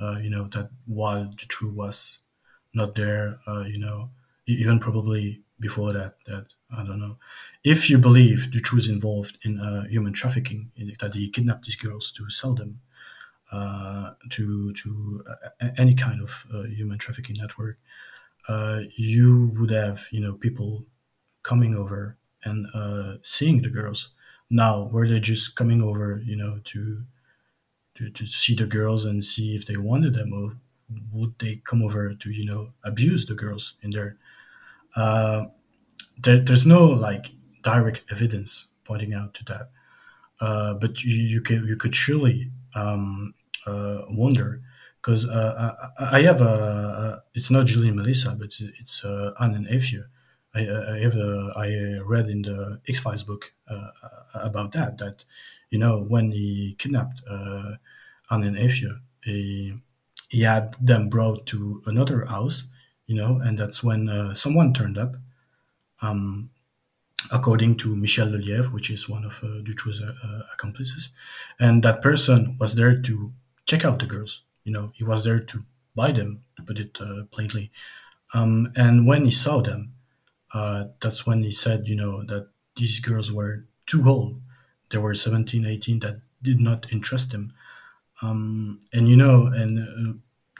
uh, you know, that while Dutroux was not there, uh, you know, even probably before that that I don't know if you believe Dutroux is involved in uh, human trafficking that he kidnapped these girls to sell them to to any kind of human trafficking network, uh, you would have you know people coming over and uh, seeing the girls. Now, were they just coming over, you know, to, to to see the girls and see if they wanted them, or would they come over to you know abuse the girls in there? Uh, there there's no like direct evidence pointing out to that, uh, but you, you could you could surely um, uh, wonder because uh, I, I, have a it's not Julie and Melissa, but it's uh, Anne and Eefje. I, I have a, I read in the X Files book uh, about that that you know when he kidnapped uh, Anne and Eefje, he, he had them brought to another house, you know, and that's when uh, someone turned up. Um, according to Michel Lelièvre, which is one of uh, Dutroux's uh, accomplices, and that person was there to check out the girls. You know, he was there to buy them, to put it uh, plainly. Um, and when he saw them, uh, that's when he said, you know, that these girls were too old. They were 17, 18, that did not interest him. Um, and, you know, and uh,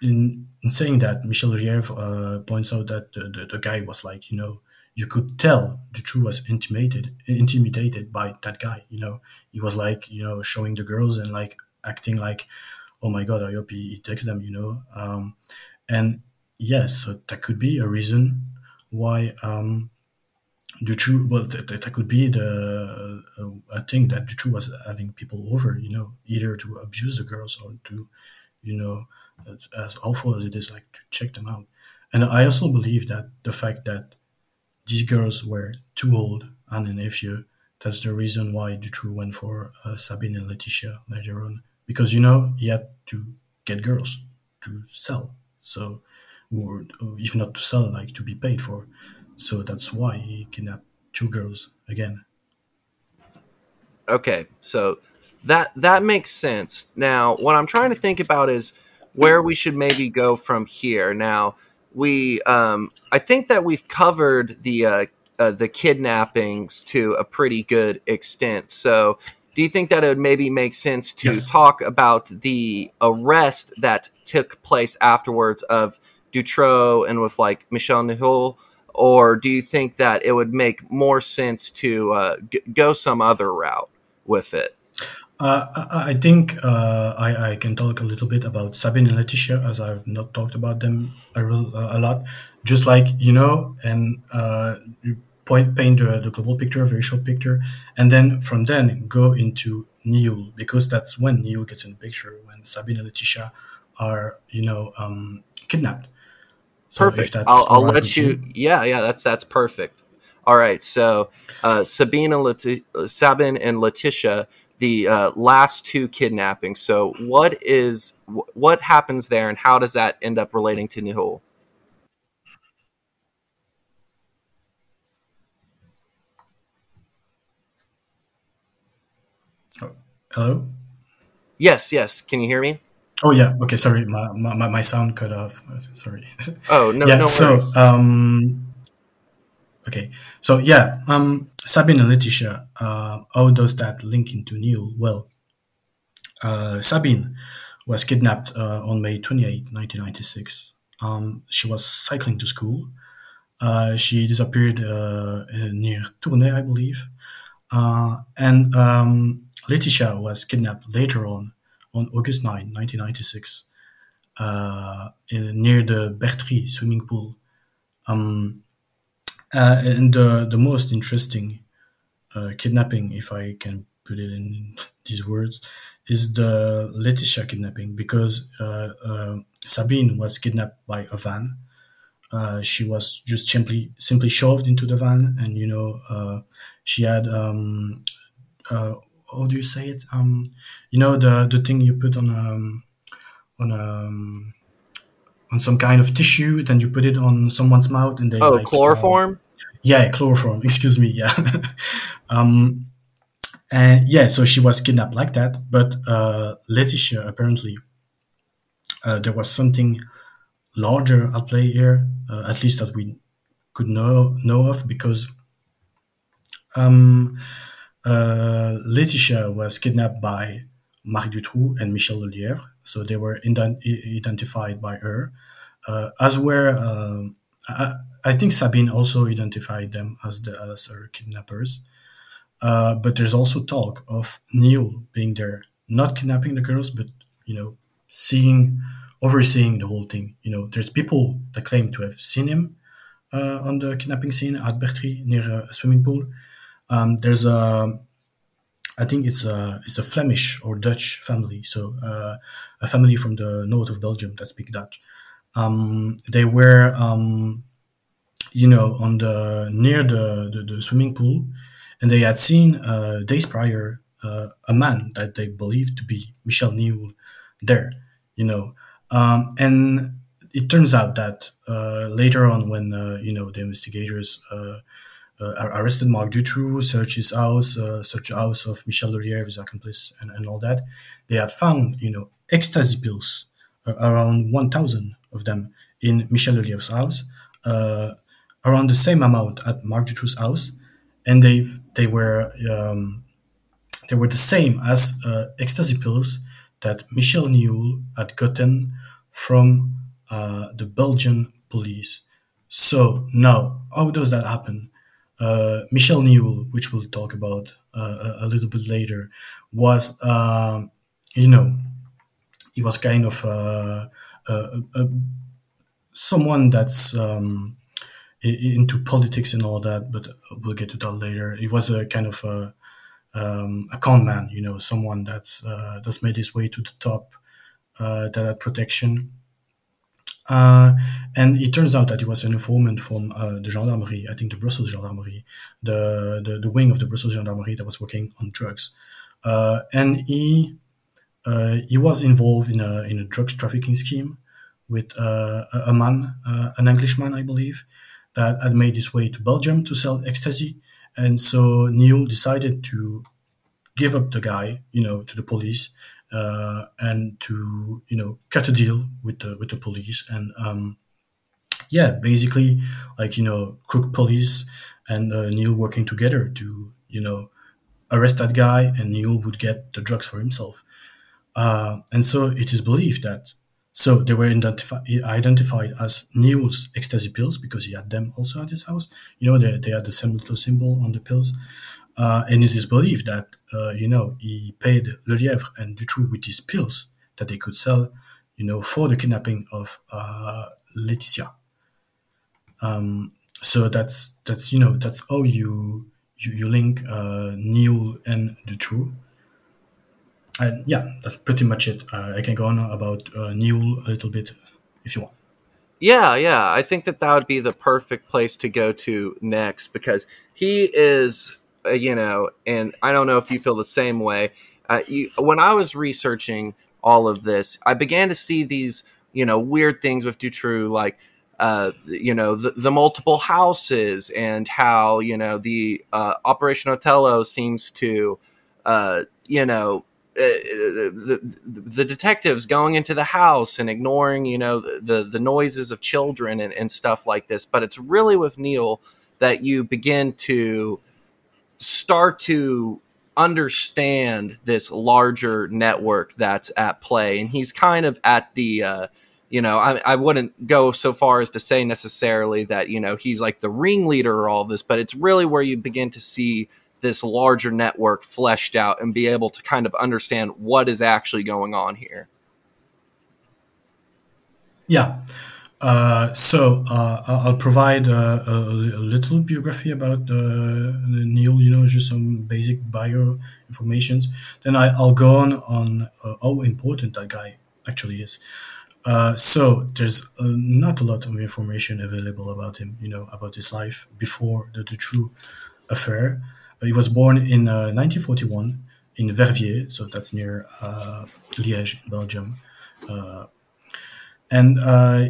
in, in saying that, Michel Lelièvre uh, points out that the, the, the, guy was like, you know, you could tell the Dutroux was intimidated, intimidated by that guy. You know, he was like, you know, showing the girls and like acting like oh my god, I hope he, he takes them, you know. Um, and yes, so that could be a reason why um, Dutroux, well, that, that could be the uh, a thing that Dutroux was having people over, you know, either to abuse the girls or to, you know, as, awful as it is, like to check them out. And I also believe that the fact that these girls were too old and an nephew, that's the reason why Dutroux went for uh, Sabine and Laetitia later on because you know he had to get girls to sell. So or if not to sell like to be paid for. So that's why he kidnapped two girls again. Okay so that that makes sense. Now what i'm trying to think about is where we should maybe go from here. Now we um i think that we've covered the uh, uh the kidnappings to a pretty good extent. So do you think that it would maybe make sense to yes. talk about the arrest that took place afterwards of Dutroux and with like Michel Nihoul? Or do you think that it would make more sense to uh, g- go some other route with it? Uh, I think uh, I, I, can talk a little bit about Sabine and Laetitia as I've not talked about them a, real, a lot. Just like, you know, and uh, point, paint the, the global picture, very short picture, and then from then go into Nihoul because that's when Nihoul gets in the picture when Sabine and Laetitia are you know um, kidnapped. So perfect. I'll, I'll let you. Yeah, yeah, that's that's perfect. All right, so uh, Sabine and Leti- Sabine and Laetitia, the uh, last two kidnappings. So what is what happens there, and how does that end up relating to Nihoul? Hello? Yes, yes. Can you hear me? Oh yeah. Okay. Sorry, my my, my sound cut off. Sorry. Oh no. yeah. No so um. Okay. So yeah. Um. Sabine and Laetitia. Uh. How does that link into Nihoul? Well. Uh. Sabine was kidnapped uh, on May 28, 1996. Um. She was cycling to school. Uh. She disappeared uh, near Tournai, I believe. Uh. And um Laetitia was kidnapped later on, on August 9, 1996, uh, in, near the Bertrix swimming pool. Um, uh, and the, the most interesting uh, kidnapping, if I can put it in these words, is the Laetitia kidnapping because uh, uh, Sabine was kidnapped by a van. Uh, she was just simply simply shoved into the van, and you know she had um, uh, how do you say it? Um, you know the the thing you put on um on um on some kind of tissue, then you put it on someone's mouth, and they oh like, chloroform. Uh, yeah, chloroform. Excuse me. Yeah. um, and yeah, so she was kidnapped like that. But uh, Laetitia apparently uh, there was something larger at play here, uh, at least that we could know know of because um, uh, Laetitia was kidnapped by Marc Dutroux and Michel Lelièvre, so they were ident- identified by her, uh, as were um, I, I, think Sabine also identified them as the as her kidnappers. Uh, but there's also talk of Nihoul being there, not kidnapping the girls, but you know, seeing, overseeing the whole thing. You know, there's people that claim to have seen him uh, on the kidnapping scene at Bertrix near a swimming pool. Um, there's a, I think it's a it's a Flemish or Dutch family, so uh, a family from the north of Belgium that speak Dutch. Um, they were, um, you know, on the near the, the, the swimming pool, and they had seen uh, days prior uh, a man that they believed to be Michel Nihoul there, you know, um, and it turns out that uh, later on, when uh, you know the investigators uh, arrested Marc Dutroux, searched his house, searched the house of Michel Lelièvre, his accomplice, and, and all that, they had found you know ecstasy pills, around one thousand of them in Michel Lelièvre's house, around the same amount at Marc Dutroux's house, and they they were um, they were the same as uh, ecstasy pills that Michel Nihoul had gotten from uh, the Belgian police. So now, how does that happen? Uh, Michel Nihoul, which we'll talk about uh, a little bit later, was um, you know he was kind of uh, someone that's um, into politics and all that, but we'll get to that later. He was a kind of a, um, a con man, you know, someone that's uh, that's made his way to the top, uh, that had protection. Uh, and it turns out that he was an informant from uh, the gendarmerie, I think the Brussels gendarmerie, the, the, the wing of the Brussels gendarmerie that was working on drugs. Uh, and he uh, he was involved in a in a drugs trafficking scheme with a man, an Englishman, I believe, that had made his way to Belgium to sell ecstasy. And so Nihoul decided to give up the guy, you know, to the police, uh, and to you know cut a deal with the with the police, and um, yeah, basically like you know crook police and uh, Nihoul working together to you know arrest that guy, and Nihoul would get the drugs for himself. Uh, and so it is believed that so they were identifi- identified as Nihoul's ecstasy pills because he had them also at his house. You know, they, they had the same little symbol on the pills. Uh, and it is believed that, uh, you know, he paid Lelièvre and Dutroux with these pills that they could sell, you know, for the kidnapping of uh. Um, so that's, that's, you know, that's how you, you, you link uh, Nihoul and Dutroux and yeah, that's pretty much it. Uh, I can go on about uh, Nihoul a little bit if you want. Yeah, yeah. I think that that would be the perfect place to go to next because he is, you know, and I don't know if you feel the same way. Uh, you, when I was researching all of this, I began to see these, you know, weird things with Dutroux, like, uh, you know, the, the, multiple houses and how, you know, the uh, Operation Othello seems to, uh, you know, uh, the, the detectives going into the house and ignoring you know the the noises of children and, and stuff like this but it's really with Nihoul that you begin to start to understand this larger network that's at play and he's kind of at the uh, you know I, I wouldn't go so far as to say necessarily that you know he's like the ringleader or all this but it's really where you begin to see this larger network fleshed out and be able to kind of understand what is actually going on here. Yeah. Uh, so uh, I'll provide a, a, little biography about uh, Nihoul, you know, just some basic bio informations. Then I, will go on on uh, how important that guy actually is. Uh, so there's uh, not a lot of information available about him, you know, about his life before the, the Dutroux affair. He was born in 1941 uh, in Verviers, so that's near uh, Liège in Belgium. Uh, and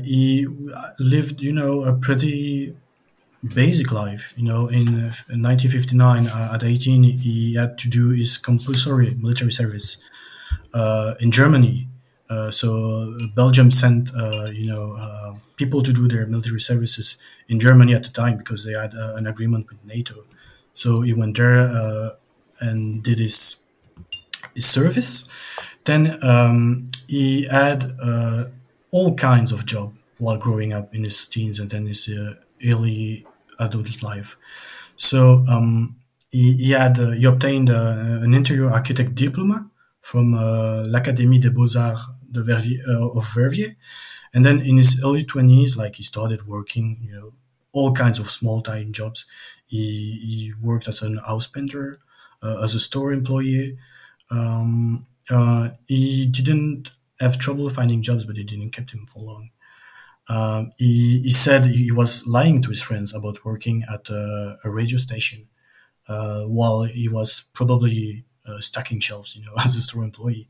he lived, you know, a pretty basic life. You know, in, in 1959, uh, at 18, he had to do his compulsory military service uh, in Germany Uh, so Belgium sent, uh, you know, uh, people to do their military services in Germany at the time because they had uh, an agreement with NATO. So he went there uh, and did his his service. Then um, he had uh, all kinds of job while growing up in his teens and then his early adult life. So um, he, he, had he obtained an interior architect diploma from l'Académie des Beaux Arts the Verviers, uh, of Verviers. And then in his early 20s, like he started working, you know, all kinds of small time jobs. He, he worked as an house painter, uh, as a store employee. Um, uh, he didn't have trouble finding jobs, but it didn't keep him for long. Um, he, he said he was lying to his friends about working at a, a radio station uh, while he was probably uh, stacking shelves, you know, as a store employee.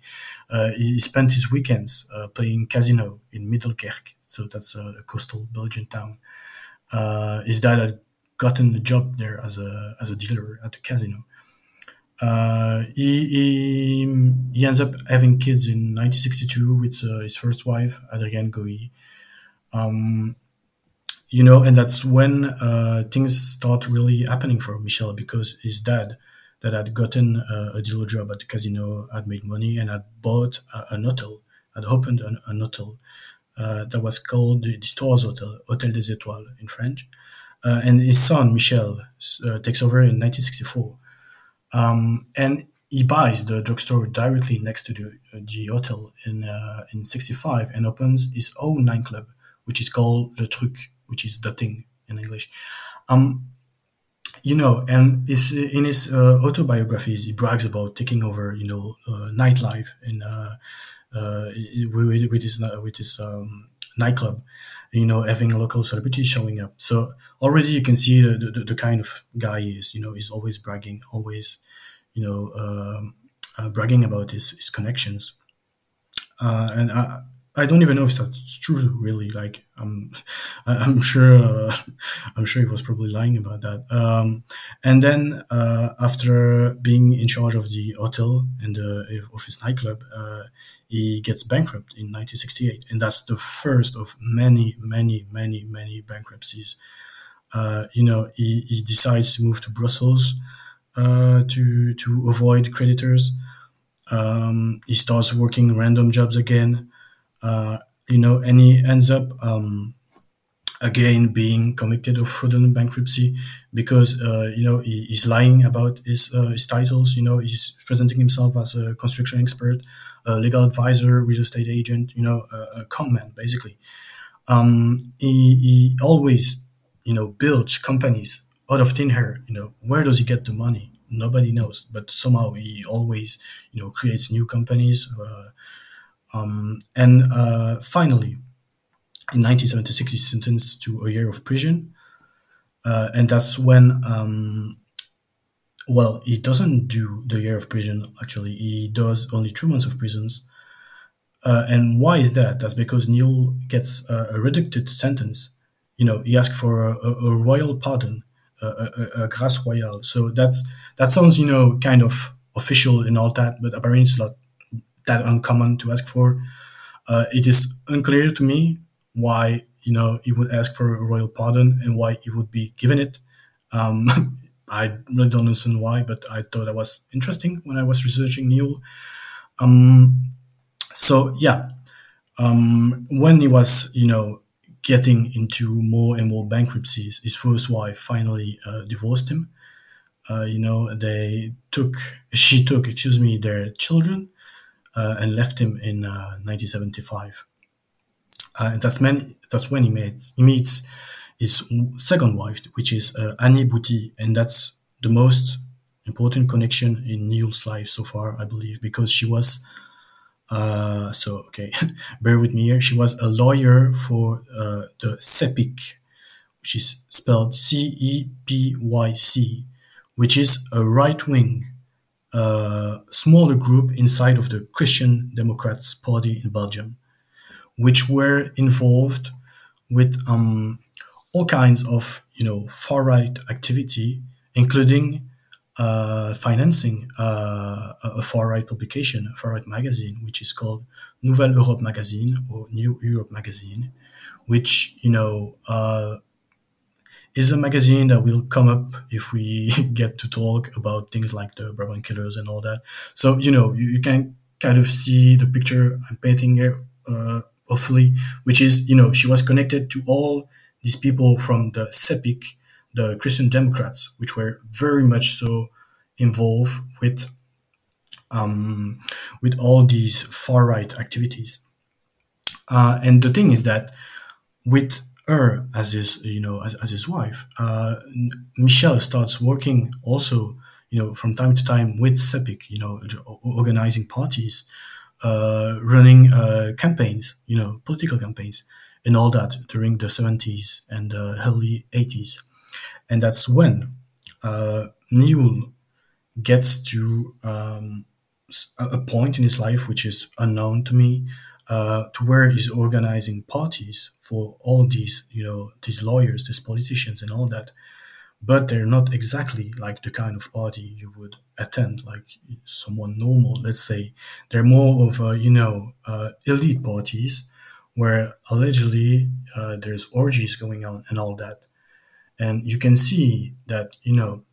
Uh, he spent his weekends uh, playing casino in Middelkerke, so that's a, a coastal Belgian town. his dad had gotten a job there as a as a dealer at the casino. Uh, he, he, he ends up having kids in 1962 with uh, his first wife Adrienne Goy. Um, you know, and that's when uh, things start really happening for Michel because his dad that had gotten uh, a dealer job at the casino, had made money, and had bought an hotel, had opened an, an hotel uh, that was called the, Stars Hotel, Hotel des Étoiles in French. Uh, and his son, Michel, takes over in 1964. Um, and he buys the drugstore directly next to the, the hotel in, in 65 and opens his own nightclub, which is called Le Truc, which is the thing in English. Um, you know, and this, in his uh, autobiographies, he brags about taking over, you know, uh, nightlife in uh, uh with, with, his with his um, nightclub, you know, having local celebrities showing up. So already you can see the, the, the kind of guy he is. You know, he's always bragging, always, you know, um, uh, bragging about his, his connections. Uh, and I, I don't even know if that's true, really. Like, I'm, I'm sure, uh, I'm sure he was probably lying about that. Um, and then uh, after being in charge of the hotel and the, of his nightclub, uh, he gets bankrupt in 1968, and that's the first of many, many, many, many bankruptcies. Uh, you know, he, he decides to move to Brussels uh, to to avoid creditors. Um, he starts working random jobs again. Uh, you know, and he ends up um, again being convicted of fraudulent bankruptcy because uh, you know he, he's lying about his uh, his titles. You know, he's presenting himself as a construction expert, a legal advisor, real estate agent. You know, a, a con man basically. Um, he, he always you know builds companies out of thin air. You know, where does he get the money? Nobody knows, but somehow he always you know creates new companies. Uh, um, and uh, finally, in 1976, he's sentenced to a year of prison. Uh, and that's when, um, well, he doesn't do the year of prison, actually. He does only two months of prisons. Uh, and why is that? That's because Nihoul gets a, reduced sentence. You know, he asks for a, a royal pardon, a, a, a grâce royale. So that's that sounds, you know, kind of official and all that, but apparently it's not that uncommon to ask for. Uh, it is unclear to me why you know he would ask for a royal pardon and why he would be given it. Um, I really don't understand why, but I thought that was interesting when I was researching Nihoul. Um, so yeah, um, when he was you know getting into more and more bankruptcies, his first wife finally uh, divorced him. Uh, you know, they took, she took, excuse me, their children and left him in 1975. Uh, uh, and that's, when that's when he, meets he meets his second wife, which is Annie Bouty, and that's the most important connection in Nihoul's life so far, I believe, because she was uh, so okay, bear with me here. She was a lawyer for uh, the CEPIC, which is spelled C E P Y C, which is a right wing a smaller group inside of the Christian Democrats Party in Belgium, which were involved with um, all kinds of you know far right activity, including uh, financing uh, a far right publication, a far right magazine, which is called Nouvelle Europe Magazine or New Europe Magazine, which you know uh, is a magazine that will come up if we get to talk about things like the Brabant killers and all that. So you know you, you can kind of see the picture I'm painting here, uh, hopefully, which is you know she was connected to all these people from the CEPIC, the Christian Democrats, which were very much so involved with um, with all these far right activities. Uh, and the thing is that with her as his you know as, as his wife, uh, Michel starts working also you know from time to time with CEPIC, you know, organizing parties, uh, running uh, campaigns, you know, political campaigns, and all that during the 70s and uh, early 80s, and that's when uh, Nihoul gets to um, a point in his life which is unknown to me, uh, to where he's organizing parties for all these, you know, these lawyers, these politicians, and all that. But they're not exactly like the kind of party you would attend, like someone normal. Let's say they're more of a, you know, uh, elite parties where allegedly uh, there's orgies going on and all that. And you can see that, you know,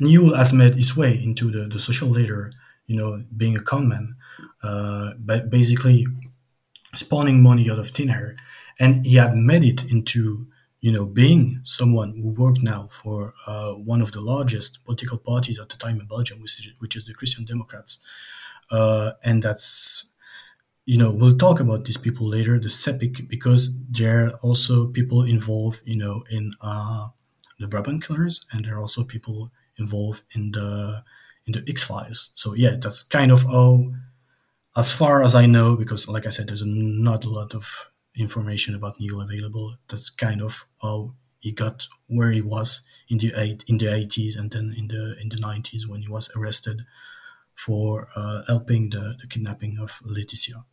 Nihoul has made his way into the, the social leader, you know, being a conman, uh, but basically spawning money out of thin air. And he had made it into, you know, being someone who worked now for uh, one of the largest political parties at the time in Belgium, which is, which is the Christian Democrats. Uh, and that's, you know, we'll talk about these people later, the CEPIC, because there are also people involved, you know, in uh, the Brabant killers, and there are also people involved in the in the X Files. So yeah, that's kind of how, as far as I know, because like I said, there's not a lot of information about Nihoul available. That's kind of how he got where he was in the eight in the eighties and then in the in the nineties when he was arrested for uh, helping the, the kidnapping of Laetitia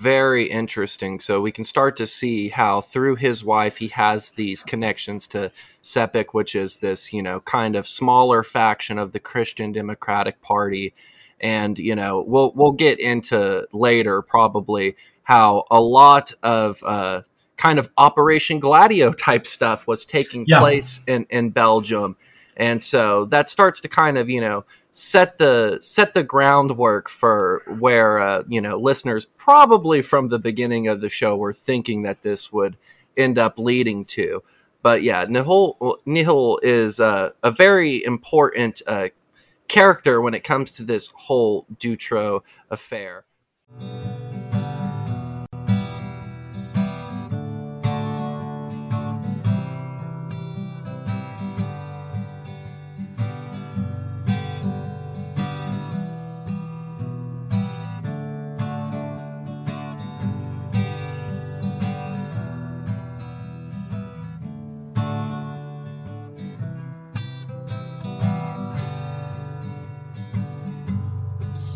very interesting. So we can start to see how through his wife he has these connections to CEPIC, which is this, you know, kind of smaller faction of the Christian Democratic Party. And, you know, we'll we'll get into later probably how a lot of uh, kind of Operation Gladio type stuff was taking yeah. place in, in Belgium. And so that starts to kind of, you know, set the set the groundwork for where uh, you know listeners probably from the beginning of the show were thinking that this would end up leading to. But yeah, Nihoul Nihoul is uh, a very important uh, character when it comes to this whole Dutroux affair.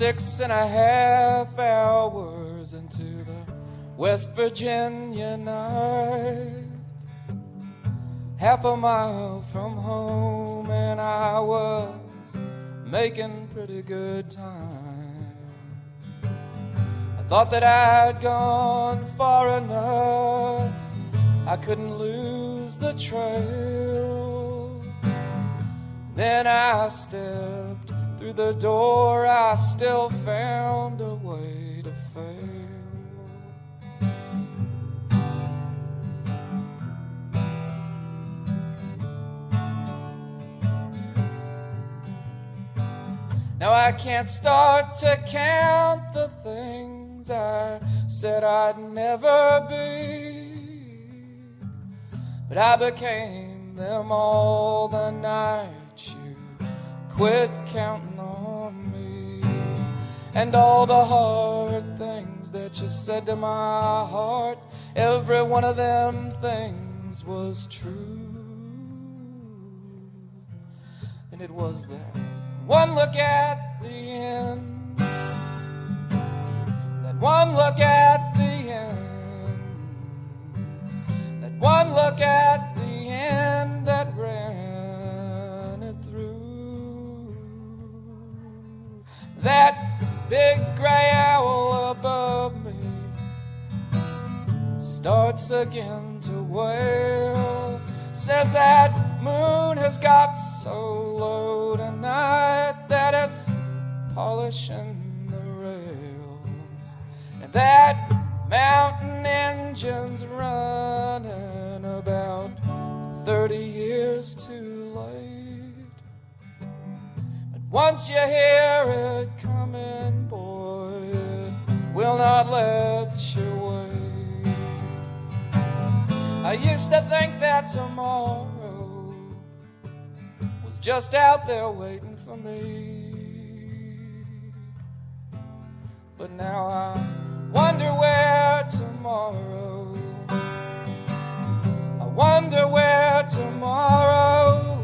Six and a half hours into the West Virginia night. Half a mile from home, and I was making pretty good time. I thought that I'd gone far enough, I couldn't lose the trail. Then I stepped through the door, I still found a way to fail. Now I can't start to count the things I said I'd never be, but I became them all the night quit counting on me. And all the hard things that you said to my heart, every one of them things was true. And it was that one look at the end, that one look at the end, that one look at big gray owl above me starts again to wail. Says that moon has got so low tonight that it's polishing the rails. And that mountain engine's running about 30 years too late. But once you hear it coming, will not let you wait. I used to think that tomorrow was just out there waiting for me. But now I wonder where tomorrow. I wonder where tomorrow.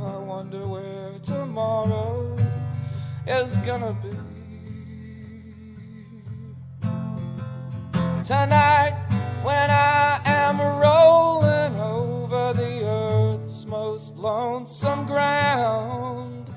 I wonder where tomorrow is gonna be. Tonight, when I am rolling over the earth's most lonesome ground,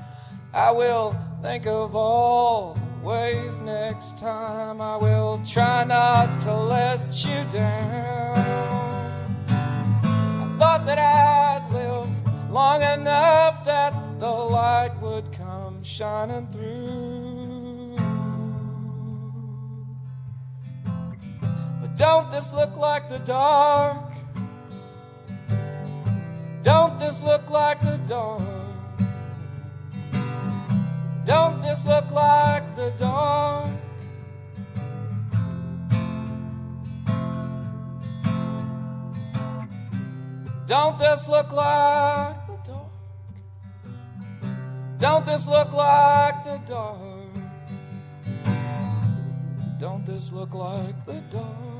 I will think of all ways next time I will try not to let you down. I thought that I'd live long enough that the light would come shining through. Don't this look like the dark? Don't this look like the dark? Don't this look like the dark? Don't this look like the dark? Don't this look like the dark? Don't this look like the dark?